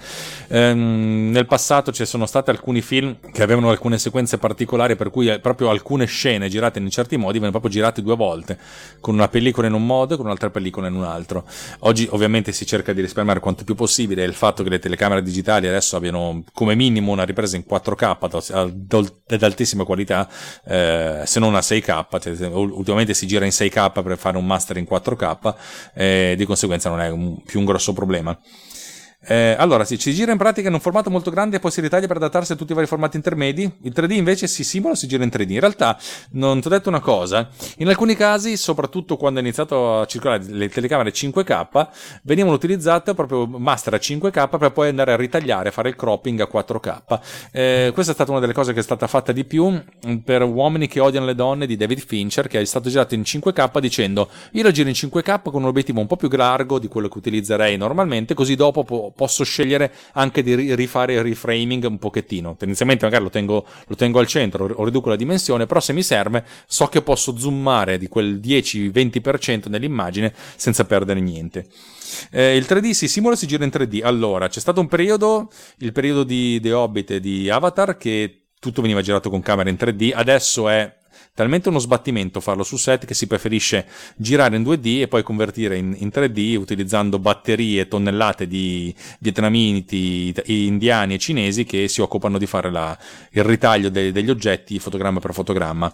Speaker 2: Ehm, nel passato ci sono stati alcuni film che avevano alcune sequenze particolari per cui eh, proprio alcune scene girate in certi modi venivano proprio girate due volte, con una pellicola in un modo e con un'altra pellicola in un altro. Oggi ovviamente si cerca di risparmiare quanto più possibile il fatto che le telecamere digitali adesso abbiano come minimo una ripresa in 4K ad altissima qualità, eh, se non a 6K, cioè, ultimamente si gira in 6K per fare un master in 4K, e di conseguenza non è un, più un grosso problema. Eh, allora, sì, si gira in pratica in un formato molto grande e poi si ritaglia per adattarsi a tutti i vari formati intermedi. Il 3D invece si simula, si gira in 3D. In realtà, non ti ho detto una cosa, in alcuni casi, soprattutto quando è iniziato a circolare le telecamere 5K, venivano utilizzate proprio master a 5K per poi andare a ritagliare, fare il cropping a 4K. Eh, questa è stata una delle cose che è stata fatta di più per Uomini che odiano le donne di David Fincher, che è stato girato in 5K dicendo io lo giro in 5K con un obiettivo un po' più largo di quello che utilizzerei normalmente, così dopo po- posso scegliere anche di ri- rifare il reframing un pochettino. Tendenzialmente magari lo tengo, lo tengo al centro o riduco la dimensione, però se mi serve so che posso zoomare di quel 10-20% nell'immagine senza perdere niente. Eh, il 3D si simula e si gira in 3D. Allora, c'è stato un periodo, il periodo di The Hobbit e di Avatar, che tutto veniva girato con camera in 3D, adesso è talmente uno sbattimento farlo su set che si preferisce girare in 2D e poi convertire in, in 3D utilizzando batterie, tonnellate di vietnamiti, indiani e cinesi che si occupano di fare la, il ritaglio de, degli oggetti fotogramma per fotogramma.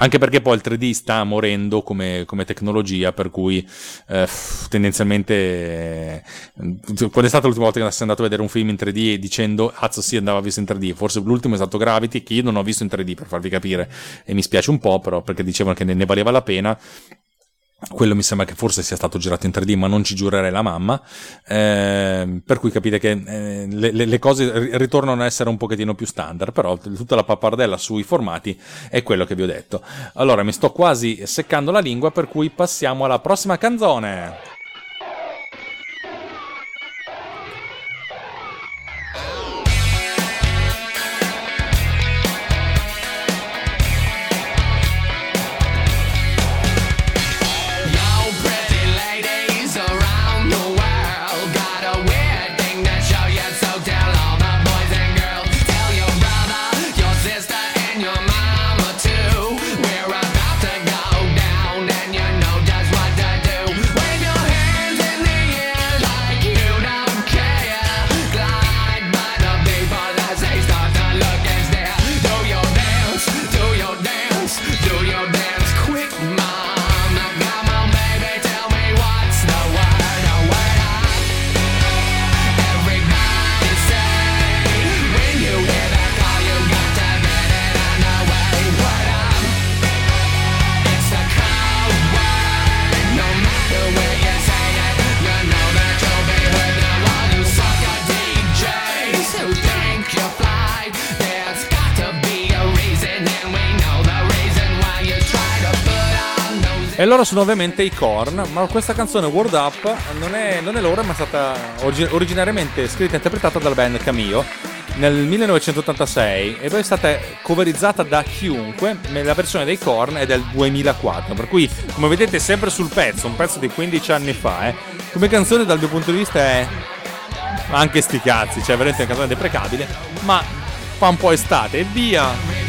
Speaker 2: Anche perché poi il 3D sta morendo come, come tecnologia, per cui eh, tendenzialmente eh, quando è stata l'ultima volta che sei andato a vedere un film in 3D dicendo cazzo sì andava visto in 3D, forse l'ultimo è stato Gravity che io non ho visto in 3D per farvi capire. E mi spiace un po' però perché dicevano che ne, ne valeva la pena quello mi sembra che forse sia stato girato in 3D, ma non ci giurerei la mamma. Eh, per cui capite che eh, le, le, cose ritornano a essere un pochettino più standard, però tutta la pappardella sui formati è quello che vi ho detto. Allora, mi sto quasi seccando la lingua, per cui passiamo alla prossima canzone. E loro sono ovviamente i Korn, ma questa canzone World Up non è, non è loro, ma è stata originariamente scritta e interpretata dalla band Camillo nel 1986 e poi è stata coverizzata da chiunque, la versione dei Korn è del 2004, per cui come vedete sempre sul pezzo, un pezzo di 15 anni fa, eh. come canzone dal mio punto di vista è anche sti cazzi, cioè veramente una canzone deprecabile, ma fa un po' estate e via.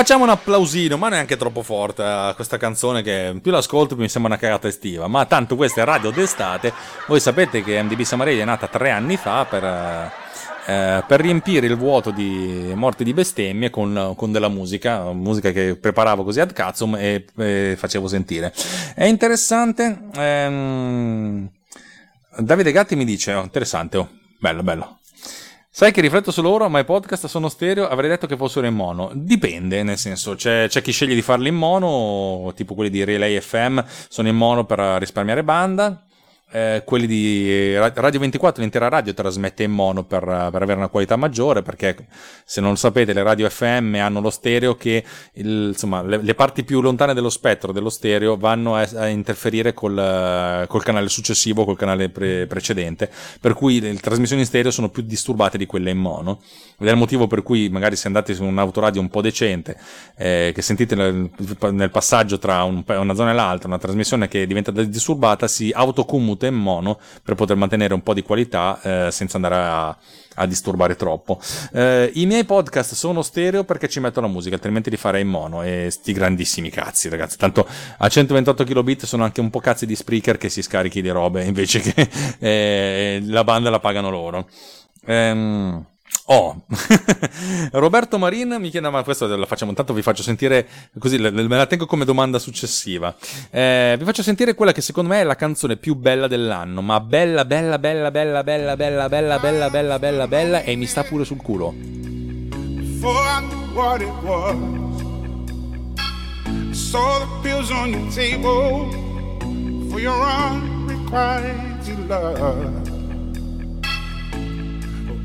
Speaker 2: Facciamo un applausino, ma neanche troppo forte a questa canzone che più l'ascolto più mi sembra una cagata estiva. Ma tanto questa è Radio d'estate. Voi sapete che MDB Samarelli è nata tre anni fa per, eh, per riempire il vuoto di morti di bestemmie con, con, della musica, musica che preparavo così ad cazzum e, e facevo sentire. È interessante. Ehm, Davide Gatti mi dice: oh, interessante, oh, bello, bello. Sai che rifletto su loro, ma i podcast sono stereo, avrei detto che fossero in mono. Dipende, nel senso, c'è, c'è chi sceglie di farli in mono, tipo quelli di Relay FM, sono in mono per risparmiare banda. Eh, quelli di Radio 24, l'intera radio trasmette in mono per, per, avere una qualità maggiore, perché se non lo sapete le radio FM hanno lo stereo che il, insomma, le, le, parti più lontane dello spettro dello stereo vanno a, a interferire col, col, canale successivo, col canale pre, precedente, per cui le, le trasmissioni in stereo sono più disturbate di quelle in mono. Ed è il motivo per cui magari se andate su un'autoradio un po' decente, eh, che sentite nel, nel passaggio tra un, una zona e l'altra, una trasmissione che diventa disturbata, si autocommuta tenute in mono per poter mantenere un po' di qualità eh, senza andare a, a disturbare troppo. Eh, I miei podcast sono stereo perché ci metto la musica, altrimenti li farei in mono. E sti grandissimi cazzi, ragazzi. Tanto a 128 kilobit sono anche un po' cazzi di speaker che si scarichi di robe invece che eh, la banda la pagano loro. Ehm. Oh, Roberto Marin mi chiede, ma questo la facciamo, intanto vi faccio sentire, così me la tengo come domanda successiva. Eh, vi faccio sentire quella che secondo me è la canzone più bella dell'anno, ma bella, bella, bella, bella, bella, bella, bella, bella, bella, bella, bella, e mi sta pure sul culo. Saw for your unrequited love.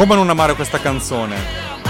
Speaker 2: Come non amare questa canzone?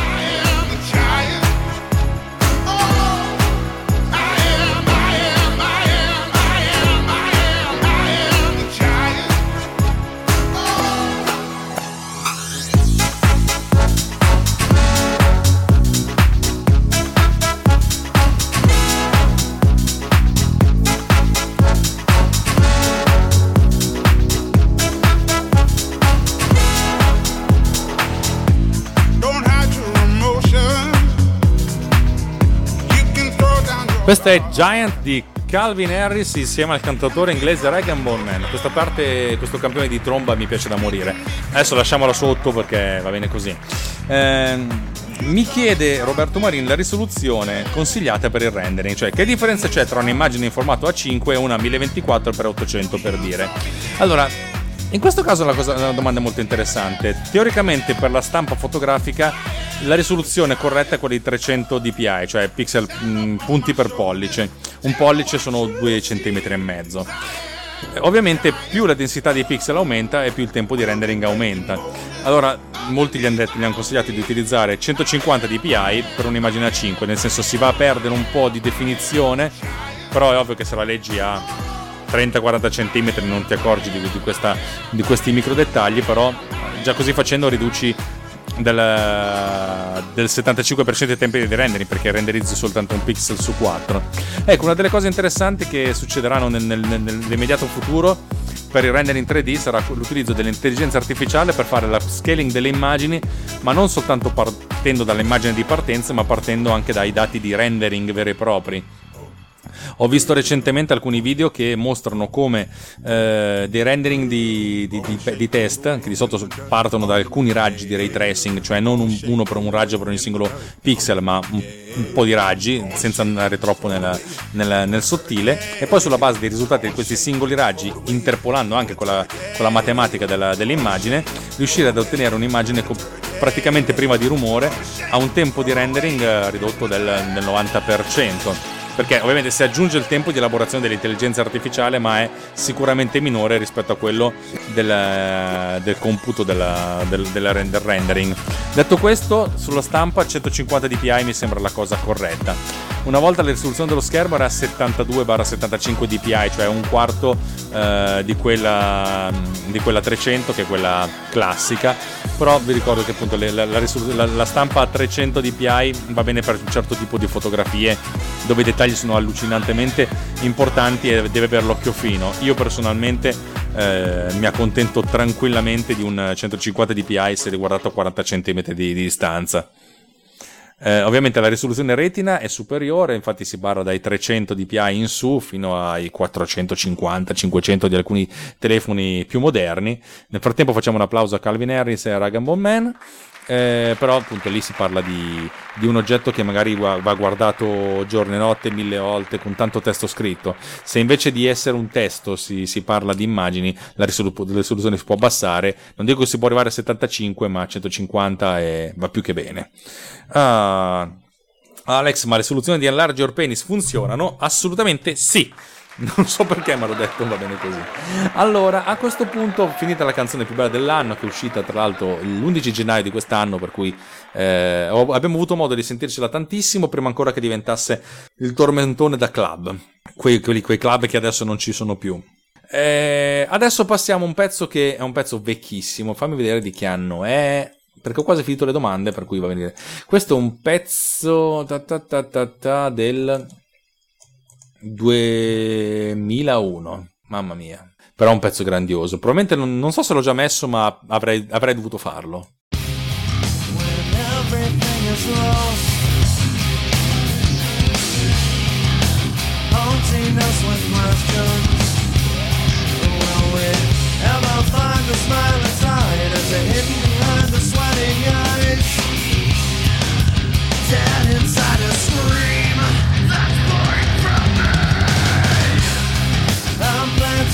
Speaker 2: Questa è Giant di Calvin Harris insieme al cantautore inglese Regan Bowman. Questa parte, questo campione di tromba mi piace da morire. Adesso lasciamola sotto perché va bene così. Eh, mi chiede Roberto Marin la risoluzione consigliata per il rendering, cioè che differenza c'è tra un'immagine in formato A5 e una 1024x800 per dire. Allora, in questo caso la, cosa, la domanda molto interessante. Teoricamente per la stampa fotografica la risoluzione corretta è quella di 300 dpi, cioè pixel mh, mm, punti per pollice. Un pollice sono 2 cm e mezzo. Ovviamente più la densità dei pixel aumenta e più il tempo di rendering aumenta. Allora, molti gli hanno, detto, gli hanno consigliato di utilizzare 150 dpi per un'immagine a 5, nel senso si va a perdere un po' di definizione, però è ovvio che se la leggi a 30-40 cm non ti accorgi di, di, questa, di questi micro dettagli, però già così facendo riduci del, del 75% dei tempi di rendering perché renderizzi soltanto un pixel su 4. Ecco, una delle cose interessanti che succederanno nel, nel, nell'immediato futuro per il rendering 3D sarà l'utilizzo dell'intelligenza artificiale per fare l'upscaling delle immagini, ma non soltanto partendo dall'immagine di partenza, ma partendo anche dai dati di rendering veri e propri. Ho visto recentemente alcuni video che mostrano come eh, dei rendering di, di, di, di, test, che di solito partono da alcuni raggi di ray tracing, cioè non un, uno per un raggio per ogni singolo pixel, ma un, un po' di raggi, senza andare troppo nel, nel, nel, sottile, e poi sulla base dei risultati di questi singoli raggi, interpolando anche con la, con la matematica della, dell'immagine, riuscire ad ottenere un'immagine co- praticamente priva di rumore a un tempo di rendering eh, ridotto del, del 90% perché ovviamente si aggiunge il tempo di elaborazione dell'intelligenza artificiale, ma è sicuramente minore rispetto a quello del, del computo della, del, del, rendering. Detto questo, sulla stampa 150 dpi mi sembra la cosa corretta. Una volta la risoluzione dello schermo era 72-75 dpi, cioè un quarto eh, di, quella, di, quella, 300 che è quella classica, però vi ricordo che appunto le, la, la, la stampa a 300 dpi va bene per un certo tipo di fotografie dove i dettagli sono allucinantemente importanti e deve avere l'occhio fino. Io personalmente eh, mi accontento tranquillamente di un 150 dpi se riguardato a 40 cm di, di distanza. Eh, ovviamente la risoluzione retina è superiore, infatti si parla dai 300 dpi in su fino ai 450-500 di alcuni telefoni più moderni. Nel frattempo facciamo un applauso a Calvin Harris e a Ragambon Man. Eh, però appunto lì si parla di, di, un oggetto che magari va, va guardato giorno e notte mille volte con tanto testo scritto. Se invece di essere un testo si, si parla di immagini la risolu- risoluzione si può abbassare. Non dico che si può arrivare a 75 ma a 150 è, va più che bene. Ah, Alex ma le soluzioni di Enlarge Penis funzionano? assolutamente sì non so perché me l'ho detto, va bene così. Allora, a questo punto, finita la canzone più bella dell'anno, che è uscita tra l'altro l'11 gennaio di quest'anno, per cui eh, abbiamo avuto modo di sentircela tantissimo, prima ancora che diventasse il tormentone da club, quei, quei, quei club che adesso non ci sono più. Eh, adesso passiamo a un pezzo che è un pezzo vecchissimo, fammi vedere di che anno è perché ho quasi finito le domande, per cui va a venire. Questo è un pezzo ta ta ta del 2001, mamma mia. Però è un pezzo grandioso. Probabilmente non, non so se l'ho già messo, ma avrei, avrei dovuto farlo. Dead inside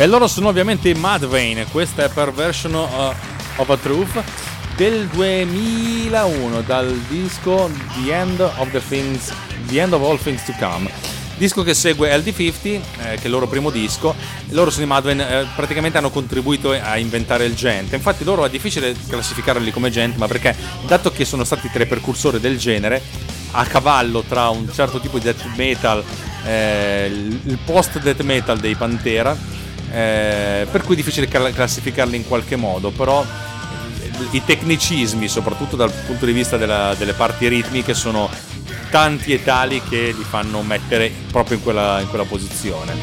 Speaker 2: E loro sono ovviamente i Mudvayne, questa è Perversion uh, of a Truth del 2001 dal disco The End of the Things The End of All Things to Come. Disco che segue LD50 eh, che è il loro primo disco. Loro sono i Madwen eh, praticamente hanno contribuito a inventare il gent infatti loro è difficile classificarli come gent ma perché dato che sono stati tra i precursori del genere a cavallo tra un certo tipo di death metal eh, il post death metal dei Pantera eh, per cui è difficile classificarli in qualche modo però i tecnicismi, soprattutto dal punto di vista della- delle parti ritmiche, sono tanti e tali che li fanno mettere proprio in quella, in quella posizione.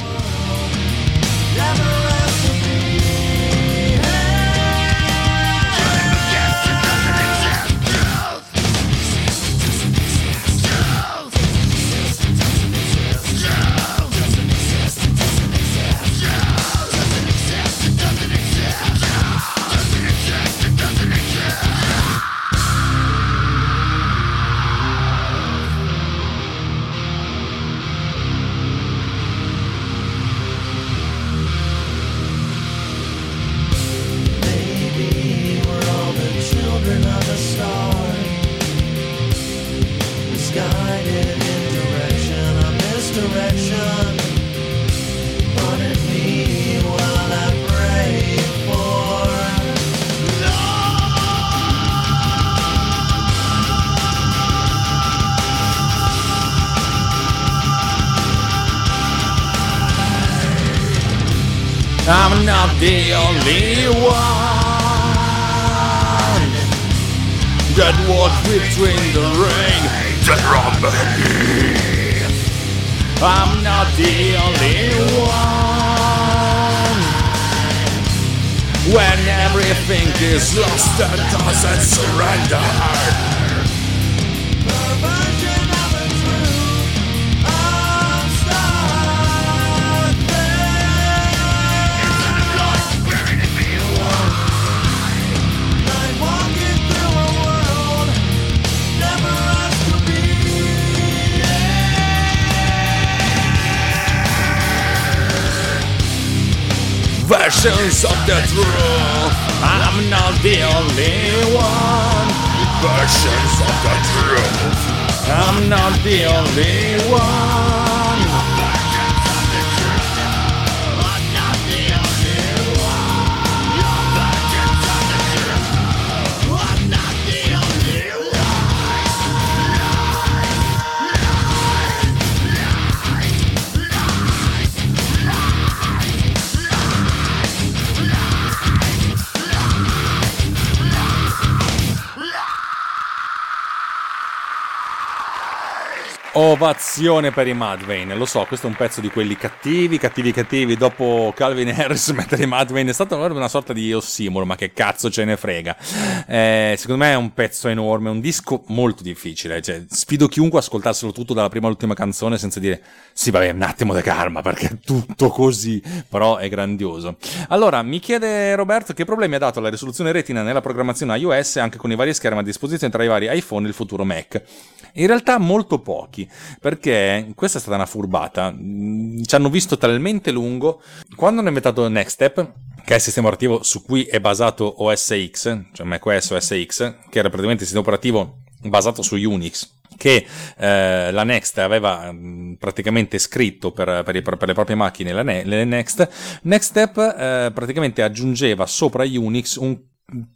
Speaker 2: And Ovazione per i Mudvayne. Lo so, questo è un pezzo di quelli cattivi, cattivi, cattivi. Dopo Calvin Harris mettere i Mudvayne è stata una sorta di ossimoro, ma che cazzo ce ne frega. Eh, secondo me è un pezzo enorme, un disco molto difficile. Cioè, sfido chiunque a ascoltarselo tutto dalla prima all'ultima canzone senza dire sì, vabbè, un attimo di calma perché è tutto così, però è grandioso. Allora, mi chiede Roberto che problemi ha dato la risoluzione retina nella programmazione iOS anche con i vari schermi a disposizione tra i vari iPhone e il futuro Mac. In realtà molto pochi, perché questa è stata una furbata. Ci hanno visto talmente lungo. Quando hanno inventato Next Step, che è il sistema operativo su cui è basato OS X, cioè macOS OS X, che era praticamente il sistema operativo basato su Unix, che eh, la Next aveva mh, praticamente scritto per, per, i- per le proprie macchine, la ne- le Next, Next Step eh, praticamente aggiungeva sopra Unix un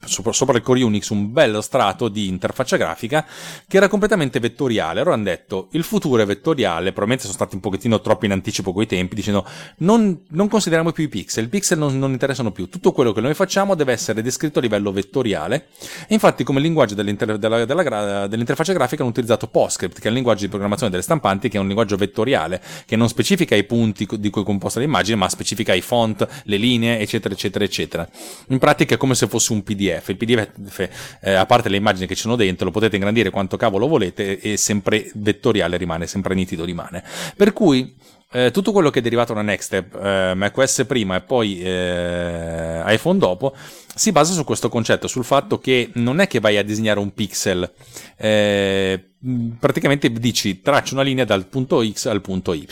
Speaker 2: sopra, sopra il core Unix un bello strato di interfaccia grafica che era completamente vettoriale. Allora hanno detto il futuro è vettoriale, probabilmente sono stati un pochettino troppo in anticipo coi tempi, dicendo non, non consideriamo più i pixel, i pixel non, non interessano più, tutto quello che noi facciamo deve essere descritto a livello vettoriale. E infatti come linguaggio della- della gra- dell'interfaccia grafica hanno utilizzato PostScript, che è il linguaggio di programmazione delle stampanti, che è un linguaggio vettoriale, che non specifica i punti di cui è composta l'immagine, ma specifica i font, le linee, eccetera, eccetera, eccetera. In pratica è come se fosse un PDF. Il PDF, eh, a parte le immagini che ci sono dentro, lo potete ingrandire quanto cavolo volete e sempre vettoriale rimane, sempre nitido rimane. Per cui eh, tutto quello che è derivato da Nextstep, eh, macOS prima e poi eh, iPhone dopo, si basa su questo concetto, sul fatto che non è che vai a disegnare un pixel, eh, mh, praticamente dici traccia una linea dal punto X al punto Y.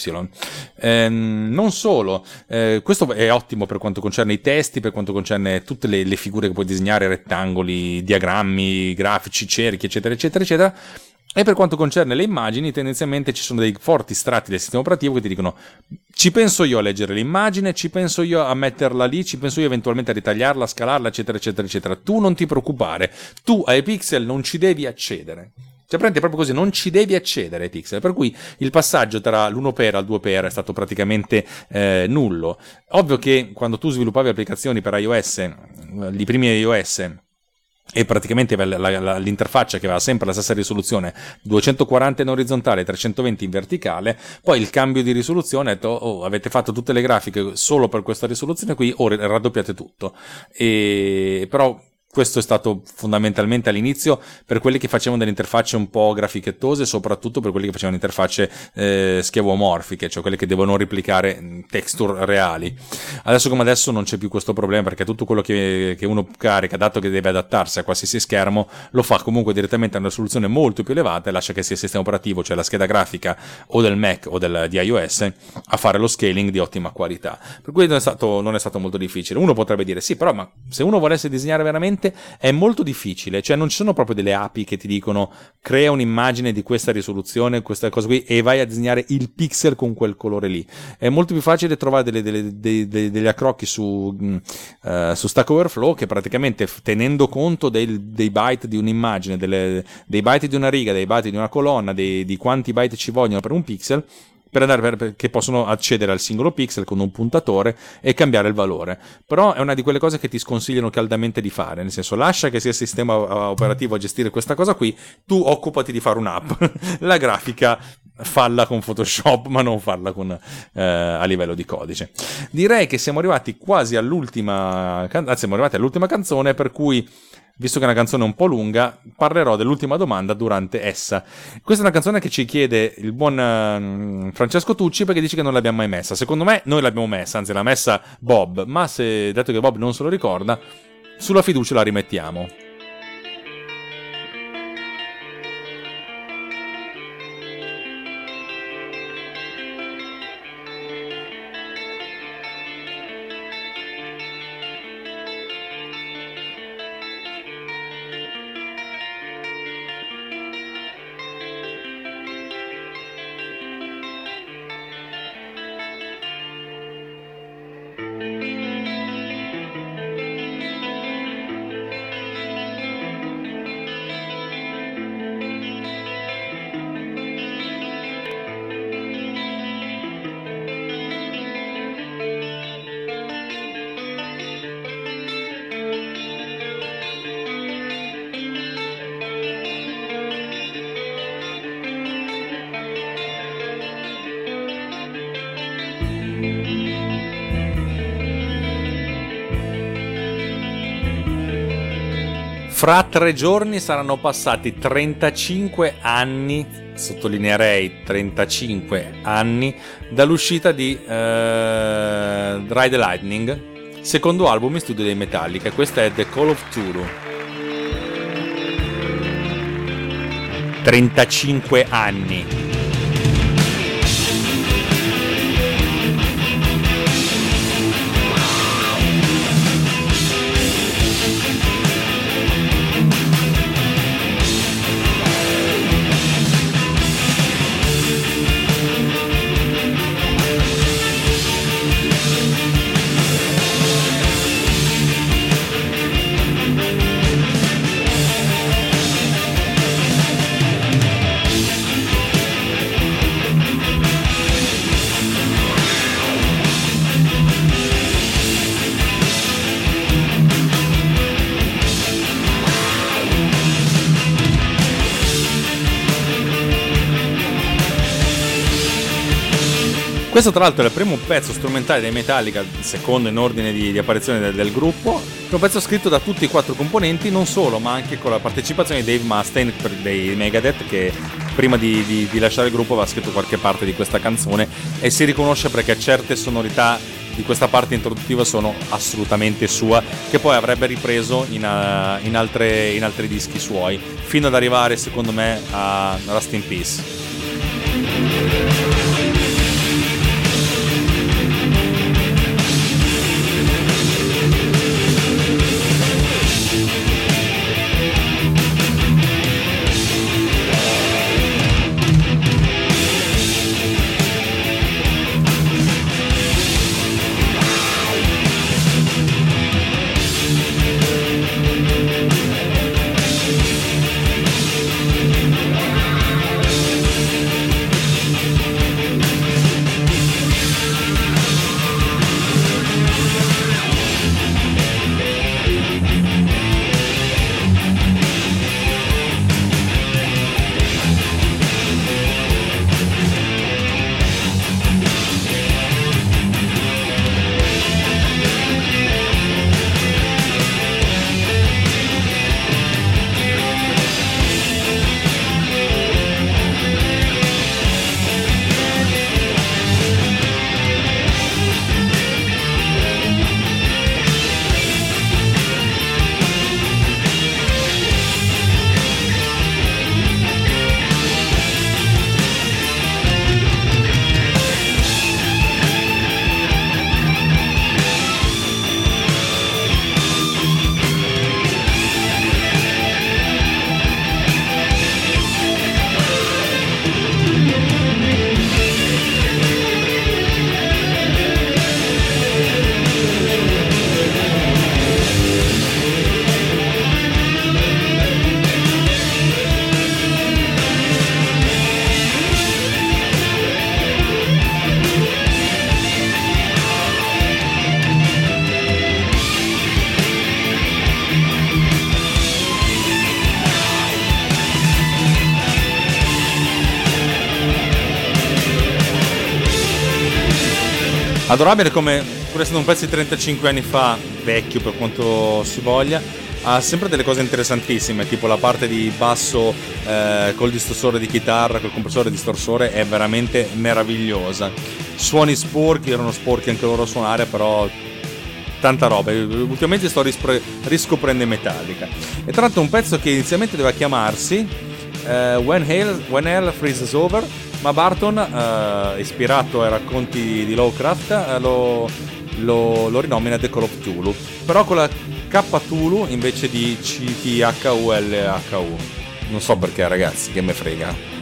Speaker 2: Ehm, non solo, eh, questo è ottimo per quanto concerne i testi, per quanto concerne tutte le, le figure che puoi disegnare, rettangoli, diagrammi, grafici, cerchi, eccetera, eccetera, eccetera. E per quanto concerne le immagini, tendenzialmente ci sono dei forti strati del sistema operativo che ti dicono ci penso io a leggere l'immagine, ci penso io a metterla lì, ci penso io eventualmente a ritagliarla, a scalarla, eccetera, eccetera, eccetera. Tu non ti preoccupare, tu ai pixel non ci devi accedere. Cioè, prende proprio così, non ci devi accedere ai pixel. Per cui il passaggio tra l'1x al 2x è stato praticamente eh, nullo. Ovvio che quando tu sviluppavi applicazioni per iOS, eh, i primi iOS, e praticamente la- la- l'interfaccia che aveva sempre la stessa risoluzione 240 in orizzontale 320 in verticale poi il cambio di risoluzione ha detto oh, avete fatto tutte le grafiche solo per questa risoluzione qui ora raddoppiate tutto. E però questo è stato fondamentalmente all'inizio per quelli che facevano delle interfacce un po' grafichettose, soprattutto per quelli che facevano interfacce eh, schiavomorfiche, cioè quelle che devono replicare mh, texture reali. Adesso come adesso non c'è più questo problema perché tutto quello che, che uno carica, dato che deve adattarsi a qualsiasi schermo, lo fa comunque direttamente a una risoluzione molto più elevata e lascia che sia il sistema operativo, cioè la scheda grafica o del Mac o del, di iOS, a fare lo scaling di ottima qualità. Per cui non è, stato, non è stato molto difficile. Uno potrebbe dire sì, però ma se uno volesse disegnare veramente è molto difficile, cioè non ci sono proprio delle api che ti dicono crea un'immagine di questa risoluzione, questa cosa qui e vai a disegnare il pixel con quel colore lì. È molto più facile trovare delle, delle- dei- degli accrocchi su, eh, su Stack Overflow che praticamente tenendo conto del- dei byte di un'immagine, delle- dei byte di una riga, dei byte di una colonna, dei- di quanti byte ci vogliono per un pixel, per andare per, per- che possono accedere al singolo pixel con un puntatore e cambiare il valore. Però è una di quelle cose che ti sconsigliano caldamente di fare, nel senso lascia che sia il sistema eh, operativo a gestire questa cosa qui, tu occupati di fare un'app. La grafica falla con Photoshop, ma non farla con, eh, a livello di codice. Direi che siamo arrivati quasi all'ultima, anzi siamo arrivati all'ultima canzone, per cui visto che è una canzone un po' lunga, parlerò dell'ultima domanda durante essa. Questa è una canzone che ci chiede il buon ehm, Francesco Tucci perché dice che non l'abbiamo mai messa. Secondo me noi l'abbiamo messa, anzi l'ha messa Bob, ma se dato che Bob non se lo ricorda, sulla fiducia la rimettiamo. Fra tre giorni saranno passati 35 anni, sottolineerei 35 anni, dall'uscita di eh, Ride the Lightning, secondo album in studio dei Metallica. Questa è The Call of Tulu. 35 anni. Questo tra l'altro è il primo pezzo strumentale dei Metallica, il secondo in ordine di, di apparizione del, del gruppo, è un pezzo scritto da tutti i quattro componenti, non solo, ma anche con la partecipazione di Dave Mustaine dei Megadeth che prima di, di- di lasciare il gruppo aveva scritto qualche parte di questa canzone e si riconosce perché certe sonorità di questa parte introduttiva sono assolutamente sua, che poi avrebbe ripreso in, eh, in altre- in altri dischi suoi, fino ad arrivare secondo me a Rust in Peace. Adorabile come, pur essendo un pezzo di 35 anni fa, vecchio per quanto si voglia, ha sempre delle cose interessantissime, tipo la parte di basso eh, col distorsore di chitarra, col compressore distorsore è veramente meravigliosa. Suoni sporchi, erano sporchi anche loro a suonare, però tanta roba. Ultimamente sto rispre- riscoprendo Metallica. E tra l'altro un pezzo che inizialmente doveva chiamarsi eh, When, Hell, When Hell Freezes Over, ma Barton, eh, ispirato ai racconti di Lovecraft, eh, lo, lo, lo rinomina The Call of Tulu. Però con la K Tulu invece di C-T-H-U-L-H-U. Non so perché ragazzi, che me frega.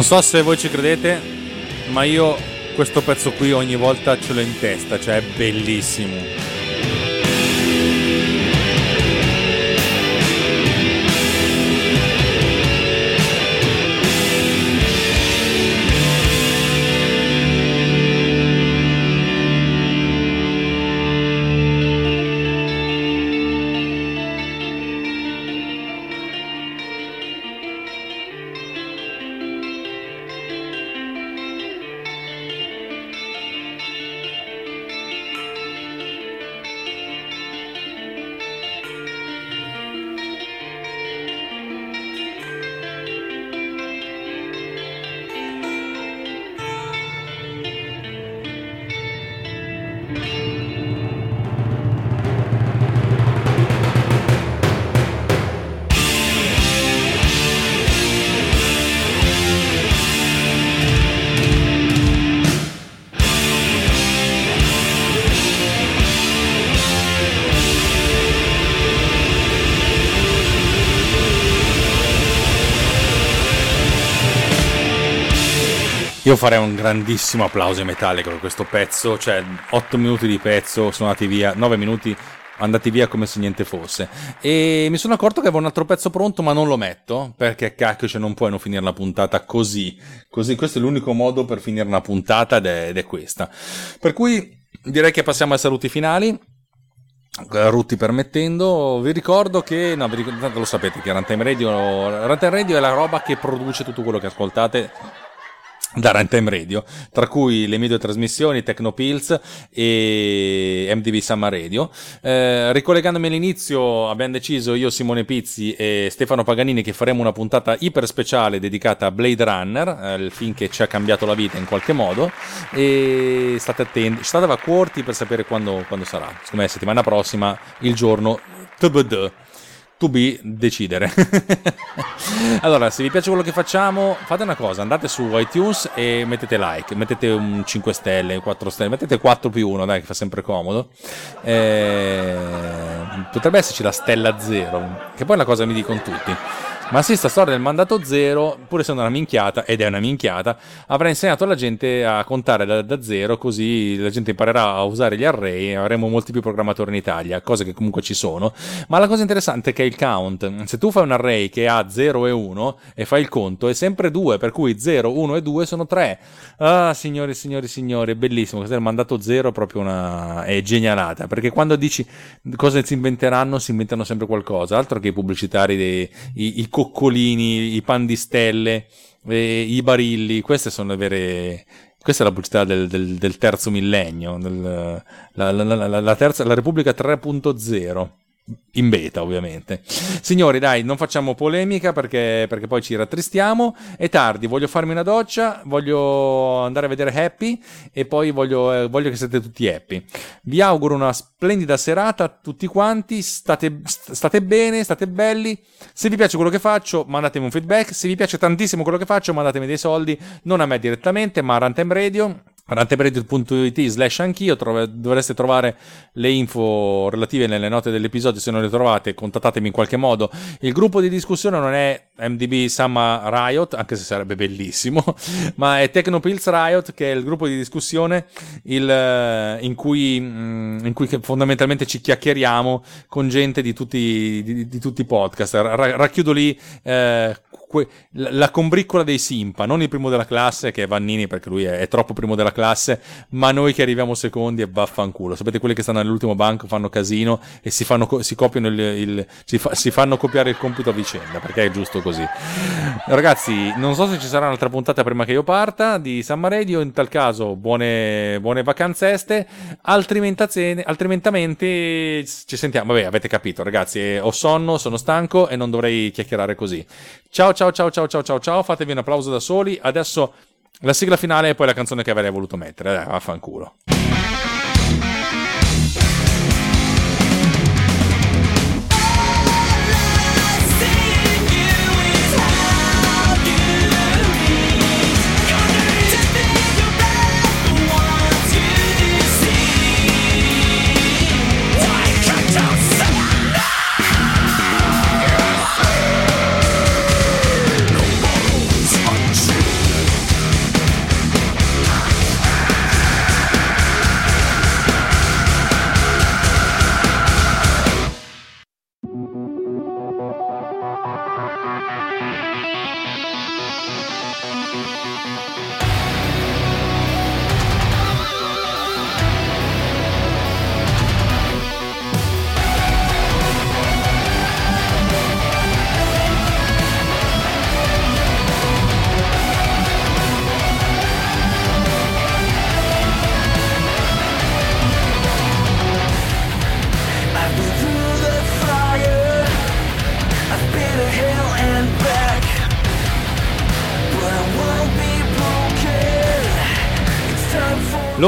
Speaker 2: Non so se voi ci credete, ma io questo pezzo qui ogni volta ce l'ho in testa, cioè è bellissimo. Io farei un grandissimo applauso ai Metallica per questo pezzo, cioè 8 minuti di pezzo, sono andati via, 9 minuti andati via come se niente fosse. E mi sono accorto che avevo un altro pezzo pronto, ma non lo metto, perché cacchio, cioè non puoi non finire la puntata così. Così, questo è l'unico modo per finire una puntata ed è, ed è questa. Per cui direi che passiamo ai saluti finali. Rutti permettendo, vi ricordo che, no, vi ricordo, lo sapete che Runtime Radio, Runtime Radio è la roba che produce tutto quello che ascoltate da Runtime Radio, tra cui le mie due trasmissioni Tecnopills e MDB Summer Radio. Eh, ricollegandomi all'inizio, abbiamo deciso io, Simone Pizzi e Stefano Paganini che faremo una puntata iper speciale dedicata a Blade Runner, eh, il film che ci ha cambiato la vita in qualche modo. E state attenti, state a corti per sapere quando, quando sarà. Secondo me settimana prossima, il giorno TBD to be decidere. allora, se vi piace quello che facciamo, fate una cosa, andate su iTunes e mettete like, mettete un 5 stelle, 4 stelle, mettete 4 più 1, dai, che fa sempre comodo. Eh, potrebbe esserci la stella 0, che poi è una cosa che mi dicono tutti. Ma sì, sta storia del mandato zero, pur essendo una minchiata, ed è una minchiata, avrà insegnato alla gente a contare da, da, zero, così la gente imparerà a usare gli array e avremo molti più programmatori in Italia, cose che comunque ci sono. Ma la cosa interessante è che il count, se tu fai un array che ha 0 e 1 e fai il conto, è sempre 2, per cui 0, 1 e 2 sono 3. Ah, signori, signori, signori, è bellissimo. Questo è il mandato zero, proprio una... è genialata, perché quando dici cosa si inventeranno, si inventano sempre qualcosa, altro che i pubblicitari, dei, i, i coccolini, i pan di stelle, eh, i barilli, queste sono le vere... Questa è la pubblicità del, del, del terzo millennio, del, la, la, la, terza, la Repubblica 3.0 in beta ovviamente. Signori dai, non facciamo polemica perché, perché, poi ci rattristiamo, è tardi, voglio farmi una doccia, voglio andare a vedere Happy e poi voglio, eh, voglio che siate tutti happy. Vi auguro una splendida serata a tutti quanti, state, state bene, state belli, se vi piace quello che faccio mandatemi un feedback, se vi piace tantissimo quello che faccio mandatemi dei soldi, non a me direttamente ma a Runtime Radio rantebradio.it slash anch'io trov- dovreste trovare le info relative nelle note dell'episodio se non le trovate contattatemi in qualche modo. Il gruppo di discussione non è MDB Summer Riot anche se sarebbe bellissimo ma è Technopills Riot che è il gruppo di discussione il, eh, in, cui, mm, in cui fondamentalmente ci chiacchieriamo con gente di tutti, di, di tutti i podcast. Ra- racchiudo lì eh, que- la combriccola dei Simpa, non il primo della classe che è Vannini perché lui è, è, troppo primo della classe, ma noi che arriviamo secondi e vaffanculo. Sapete quelli che stanno nell'ultimo banco fanno casino e si, fanno, si copiano il, il si, fa, si, fanno copiare il compito a vicenda perché è giusto così. Ragazzi, non so se ci sarà un'altra puntata prima che io parta di Samma Radio, in tal caso buone, buone vacanze este, altrimenti, altrimenti ci sentiamo. Vabbè, avete capito ragazzi, eh, ho sonno, sono stanco e non dovrei chiacchierare così. Ciao ciao ciao ciao ciao ciao ciao, fatevi un applauso da soli. Adesso la sigla finale e poi la canzone che avrei voluto mettere. Dai, vaffanculo.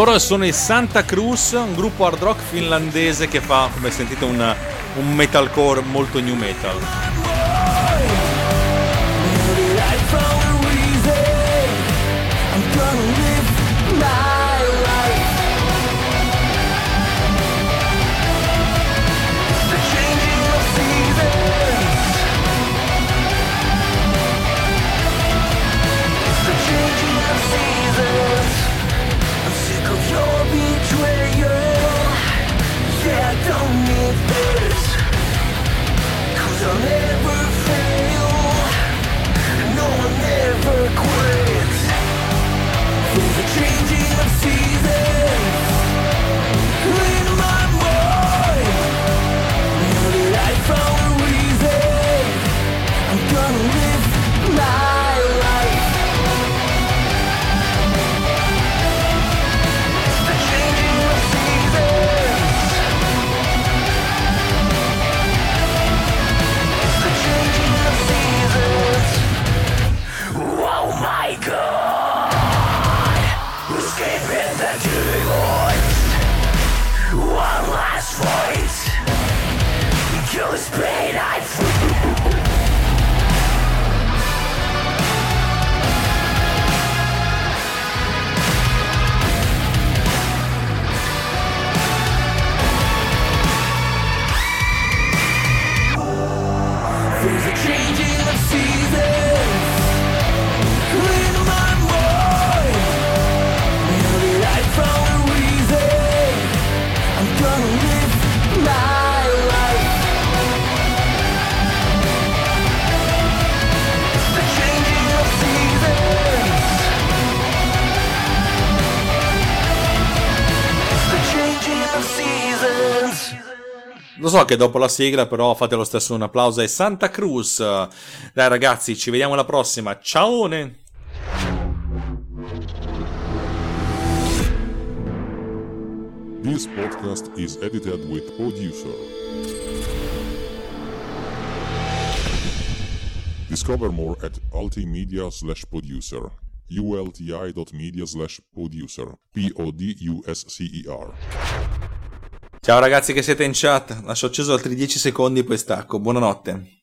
Speaker 2: Loro sono i Santa Cruz, un gruppo hard rock finlandese che fa, come sentite, un, un metalcore molto new metal.
Speaker 4: I'll never fail. No, I'll never quit. Through the changing of seasons, Be
Speaker 2: Lo so che dopo la sigla, però fate lo stesso un applauso ai Santa Cruz. Dai ragazzi, ci vediamo alla prossima. Ciao!
Speaker 3: This podcast is edited with Producer. Discover more at ultimedia slash producer. ulti.media slash producer. P-O-D-U-S-C-E-R.
Speaker 2: Ciao ragazzi che siete in chat. Lascio acceso altri 10 secondi poi stacco. Buonanotte.